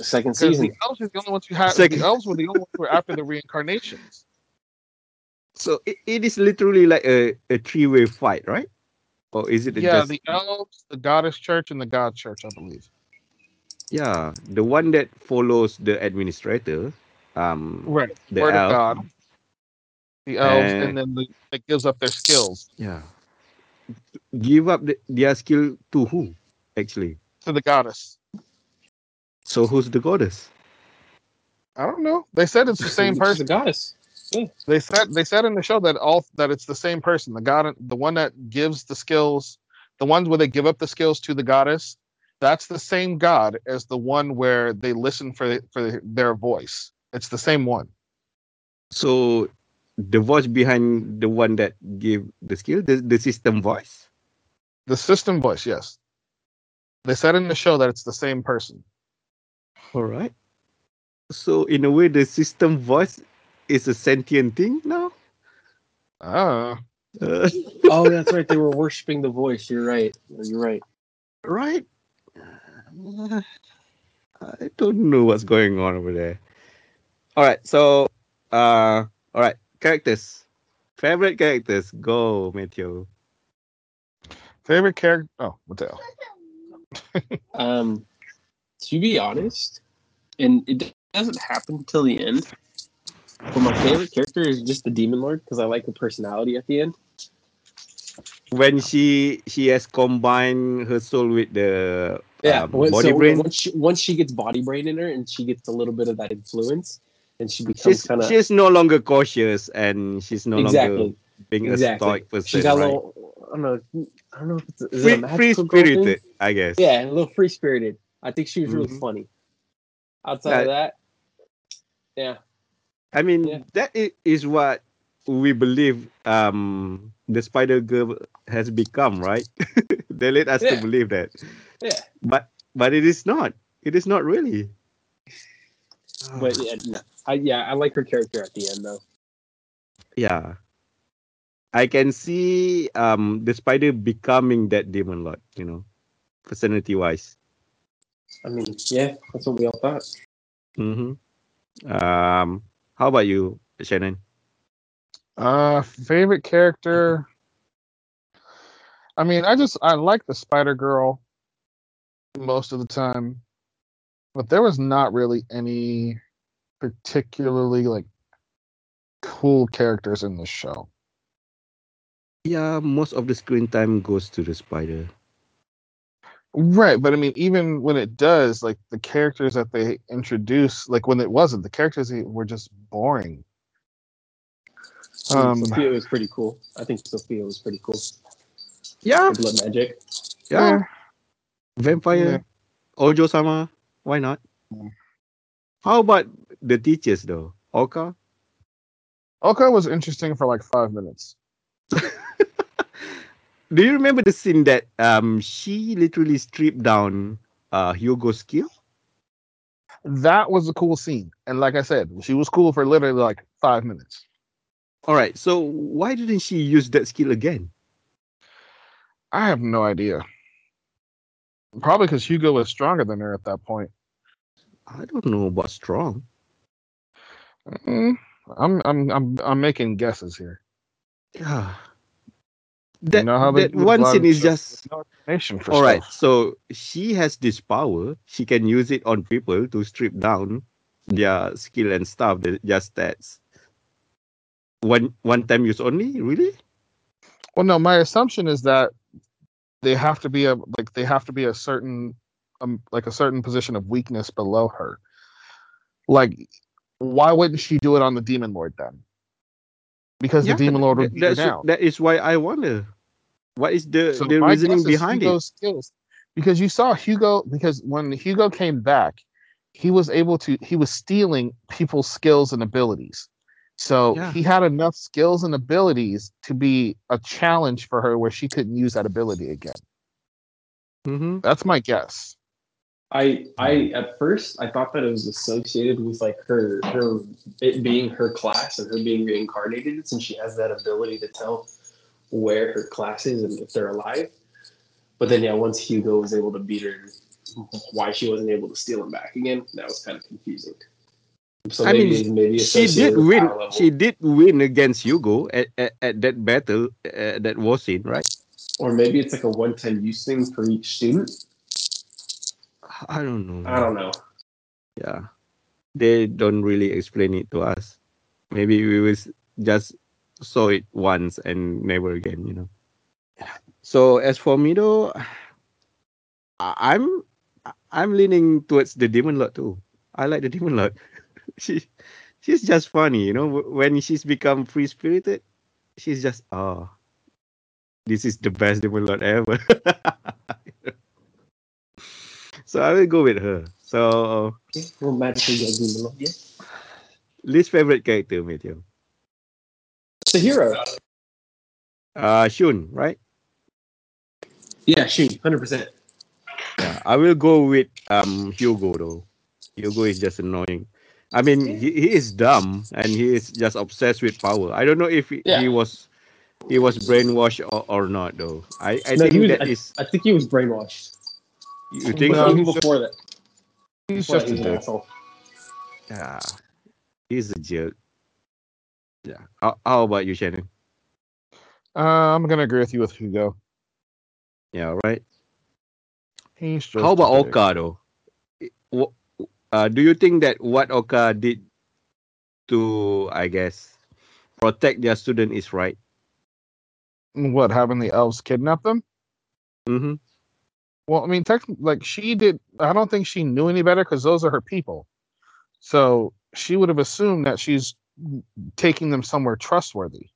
Second season. the elves were the only ones who had Second- the elves were the only ones who were after the reincarnations. So it, it is literally like a, a three way fight, right? Or is it yeah, just the elves, the goddess church, and the god church, I believe. yeah the one that follows the administrator? Um, Right. the Word elf. Of God. The elves, Uh, and then the, that gives up their skills. Yeah. give up the, their skill to who? Actually, To the goddess. so who's the goddess? I don't know. They said it's the same person. a goddess. They said they said in the show that all that it's the same person. The god, the one that gives the skills, the ones where they give up the skills to the goddess. That's the same god as the one where they listen for for their voice. It's the same one. So the voice behind the one that gave the skill, the, the system voice. The system voice, yes. They said in the show that it's the same person. All right. So in a way, the system voice is a sentient thing now. Ah, Uh, Oh, that's right. They were worshiping the voice. You're right. You're right. right. Uh, I don't know what's going on over there. All right. So, uh, all right. Characters. Favorite characters. Go, Matthew. favorite character. Oh, what the hell? Um, to be honest, and it doesn't happen till the end. But my favorite character is just the Demon Lord because I like her personality at the end. When she she has combined her soul with the um, when- body so brain. Once she, once she gets body brain in her and she gets a little bit of that influence, and she becomes kind of she's no longer cautious and she's no longer exactly. being a Exactly. stoic person. She's got a right? little. I don't know. I don't know if it's is a free, magical free spirited, I guess. Yeah, a little free spirited. I think she was really Mhm. funny. Outside of that, yeah, I mean, Yeah. that is what we believe um the Spider Girl has become, right? they let us to believe that. yeah. But but it is not. It is not really. But yeah, no. I yeah, I like her character at the end though. yeah. I can see um the spider becoming that demon lord, you know, personality wise. I mean, yeah, that's what we all thought. Mm-hmm. Um, how about you, Shannon? Uh, favorite character. I mean, I just I like the Spider Girl most of the time, but there was not really any particularly like cool characters in the show. Yeah, most of the screen time goes to the spider. Right, but I mean, even when it does, like the characters that they introduce, like when it wasn't, the characters were just boring. I mean, Um, Sophia was pretty cool. I think Sophia was pretty cool. Yeah, Her blood magic. yeah. eh, Vampire, Yeah. Ojo sama, why not? Mm. How about the teachers though? Oka? Oka was interesting for like five minutes. Do you remember the scene that um she literally stripped down uh Hugo's skill? That was a cool scene, and like I said, she was cool for literally like five minutes. All right, so why didn't she use that skill again? I have no idea. Probably because Hugo was stronger than her at that point. I don't know about strong. Mm, I'm I'm I'm I'm making guesses here. Yeah. You That, know how they that one scene is just no all right. stuff. So she has this power. She can use it on people to strip down their skill and stuff. Just stats. One one time use only. Really? Well, no, my assumption is that they have to be a like they have to be a certain um like a certain position of weakness below her. Like, why wouldn't she do it on the demon lord then? Because Yeah, the demon lord would Th- beat her that's down. that is why I wonder. What is the So the reasoning behind it? Skills. Because you saw Hugo because when Hugo came back, he was able to he was stealing people's skills and abilities. So Yeah. he had enough skills and abilities to be a challenge for her where she couldn't use that ability again. Mm-hmm. That's my guess. I I at first I thought that it was associated with like her her it being her class and her being reincarnated since she has that ability to tell where her class is and if they're alive. But then yeah, once Hugo was able to beat her, why she wasn't able to steal him back again, that was kind of confusing. So I mean, maybe She did win. She did win against Hugo at, at, at that battle uh, that was in right. or maybe it's like a one-time use thing for each student. I don't know. I don't know. Yeah, they don't really explain it to us. Maybe we was just saw it once and never again. You know. So as for me though, I'm I'm leaning towards the Demon Lord too. I like the Demon Lord. she she's just funny, you know. When she's become free spirited, she's just oh, this is the best Demon Lord ever. so I will go with her. So Okay, romantically young demon lord. Yeah. least favorite character, Matthew. The hero. Uh, Shun, right? Yeah, Shun, hundred percent. Yeah, I will go with um Hugo though. Hugo is just annoying. I mean, he, he is dumb and he is just obsessed with power. I don't know if he, Yeah. he was he was brainwashed or, or not though. I, I No, think he was, that I, is I think he was brainwashed. you think No, so? Even before that. He's just a was an asshole. Yeah, he's a jerk. Yeah. How, how about you, Shannon? Uh, I'm gonna agree with you with Hugo. Yeah, right. He's just How about a. Oka though? Uh, do you think that what Oka did to, I guess, protect their student is right? What having the elves kidnap them? Mm-hmm. Well, I mean, technically, like she did. I don't think she knew any better because those are her people. So she would have assumed that she's taking them somewhere trustworthy.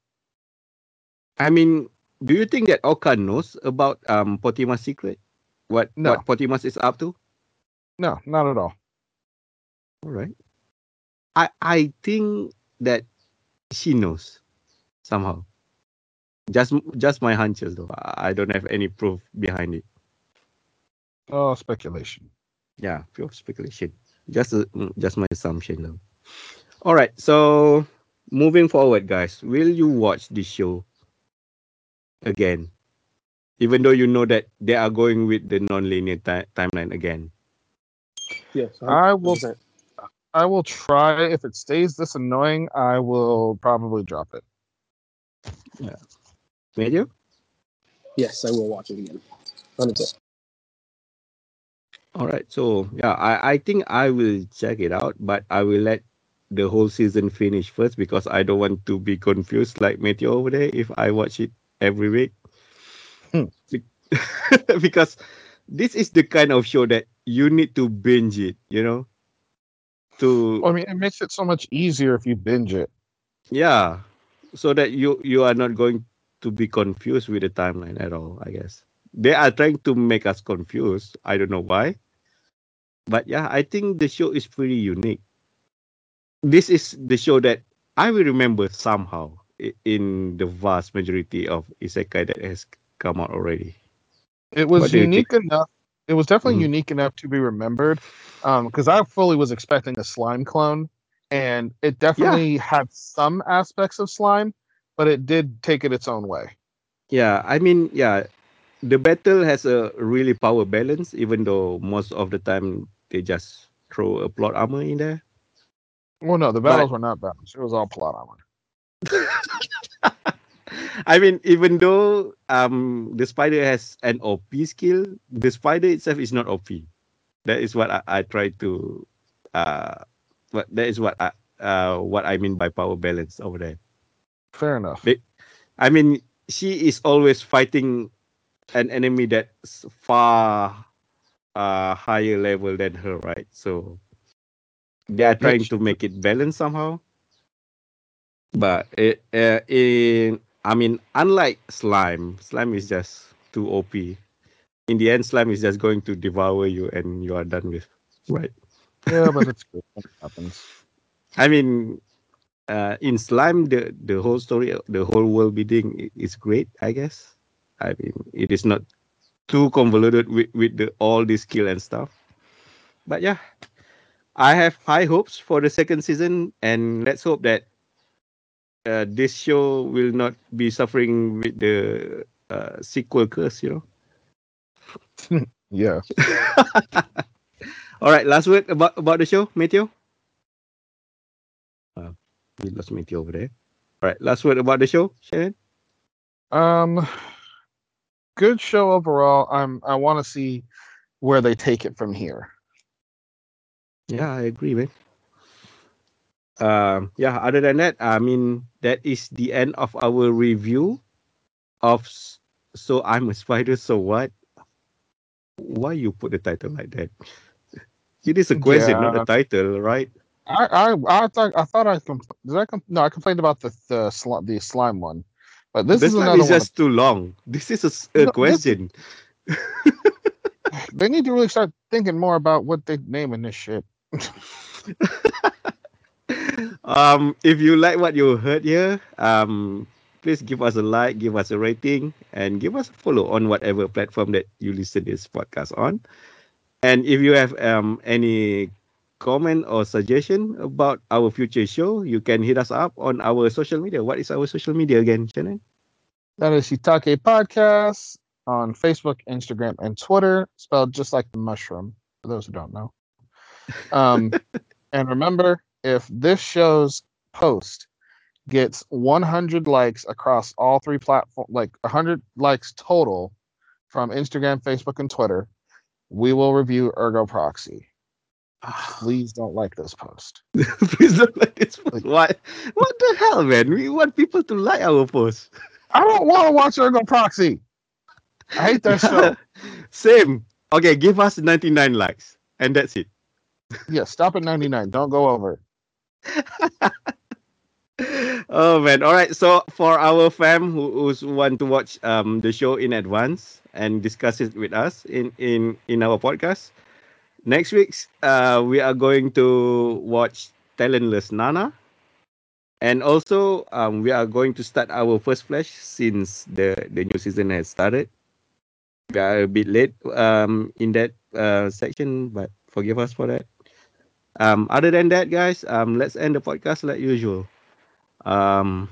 I mean, do you think that Oka knows about um Potima's secret? What No. what Potimas is up to? No, not at all. All right. I I think that she knows somehow. Just just my hunches though. I I don't have any proof behind it. Oh, speculation. Yeah, pure speculation. Just a, mm, just my assumption though. All right. So moving forward, guys, will you watch this show again? Even though you know that they are going with the non-linear ti- timeline again. Yes, I will- 100%. I will try. If it stays this annoying, I will probably drop it. Major? Yes, I will watch it again. 100%. All right. So yeah, I, I think I will check it out, but I will let the whole season finish first because I don't want to be confused like Matthew over there if I watch it every week. Hmm. Because this is the kind of show that you need to binge it, you know? To I mean, it makes it so much easier if you binge it. yeah. So that you you are not going to be confused with the timeline at all, I guess. They are trying to make us confused. I don't know why. But yeah, I think the show is pretty unique. This is the show that I will remember somehow in the vast majority of isekai that has come out already. It was What do you unique enough. It was definitely Mhm. unique enough to be remembered. Because I fully was expecting a slime clone, and it definitely had some aspects of slime, but it did take it its own way. Yeah, I mean, yeah, the battle has a really power balance, even though most of the time they just throw a plot armor in there. Well, no, the But- battles were not battles. It was all plot armor. I mean, even though um the spider has an OP skill, the spider itself is not OP. That is what I, I try to uh what that is what I uh what I mean by power balance over there. Fair enough. Big- I mean, she is always fighting an enemy that's far uh higher level than her, right? So they are trying to make it balance somehow. But it, uh, in I mean, unlike slime, slime is just too OP. In the end, slime is just going to devour you, and you are done with, right? Yeah, but it's good it happens. I mean, uh, in slime, the the whole story, the whole world building is great. I guess. I mean, it is not too convoluted with with the all the skill and stuff. But yeah, I have high hopes for the second season, and let's hope that uh, this show will not be suffering with the uh, sequel curse. You know. Yeah. All right, last word about about the show, Matthew. Uh, we lost Matthew over there. All right, last word about the show, Shannon. Um, good show overall. I'm. I want to see where they take it from here. Yeah, I agree, man. Um, yeah. Other than that, I mean, that is the end of our review of So I'm a spider. So what? Why you put the title like that? It is a question, not a title, right? I I I thought I thought I compl- did I com- no I complained about the the, sli- the slime one, but this This is one another is one. just too long. This is a, a No, this- question. They need to really start thinking more about what they naming this shit. um, if you like what you heard here, um, please give us a like, give us a rating, and give us a follow on whatever platform that you listen this podcast on. And if you have um any comment or suggestion about our future show, you can hit us up on our social media. What is our social media again, Shannon? That is Shitake Podcast on Facebook, Instagram, and Twitter, spelled just like the mushroom, for those who don't know. Um, and remember, if this show's post gets 100 likes across all three platforms, like 100 likes total from Instagram, Facebook, and Twitter, we will review Ergo Proxy. Ah. Please don't like this post. please don't like this post. What? What the hell, man? We want people to like our post. I don't want to watch Ergo Proxy. I hate that show. Same. Okay, give us 99 likes, and that's it. Yeah, stop at 99. Don't go over. oh man! All right. So for our fam who who's want to watch um the show in advance and discuss it with us in in in our podcast, next week's uh we are going to watch Talentless Nana, and also um we are going to start our first flash since the the new season has started. We are a bit late um in that uh section, but forgive us for that. Um, other than that, guys, um, let's end the podcast like usual. Um,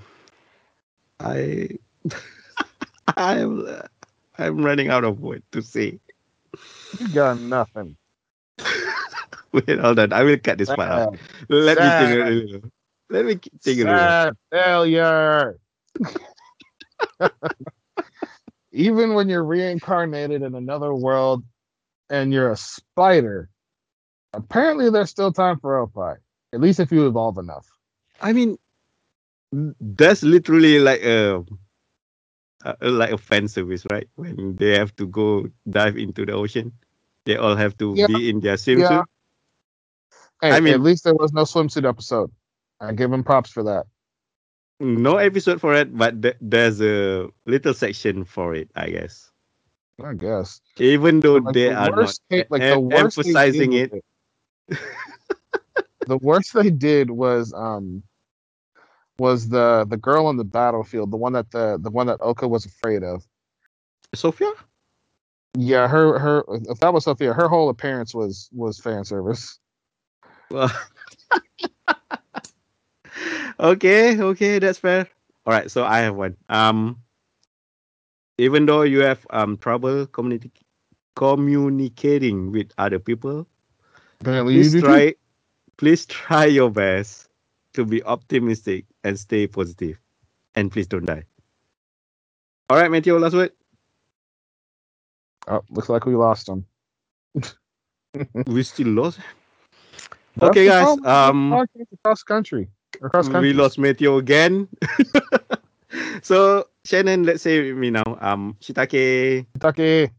I, I'm, I'm running out of words to say. You got nothing. Wait, hold on. I will cut this part out. Sad, Let me think a little. Let me think a little. failure. Even when you're reincarnated in another world and you're a spider, apparently there's still time for Opie. At least if you evolve enough. I mean, that's literally like a, a like a fan service, right? When they have to go dive into the ocean, they all have to Yeah. be in their swimsuit. Yeah. Hey, I mean- at least there was no swimsuit episode. I give him props for that. No episode for it, but th- there's a little section for it, I guess. I guess. Even though Like, they the are not they- like em- emphasizing did it. the worst they did was um was the the girl on the battlefield, the one that the the one that Oka was afraid of. Sophia? Yeah, her her if that was Sophia, her whole appearance was was fan service. Well, okay, okay, that's fair. All right, so I have one. Um, even though you have um trouble communi- communicating with other people, Apparently, you please do too. try, please try your best to be optimistic and stay positive, and please don't die. All right, Matthew, last word. Oh, looks like we lost him. We still lost. That's Okay, guys. Um, across country, across country. we lost Matthew again. so Shannon, let's say with me now. Um, Shitake, Kentucky.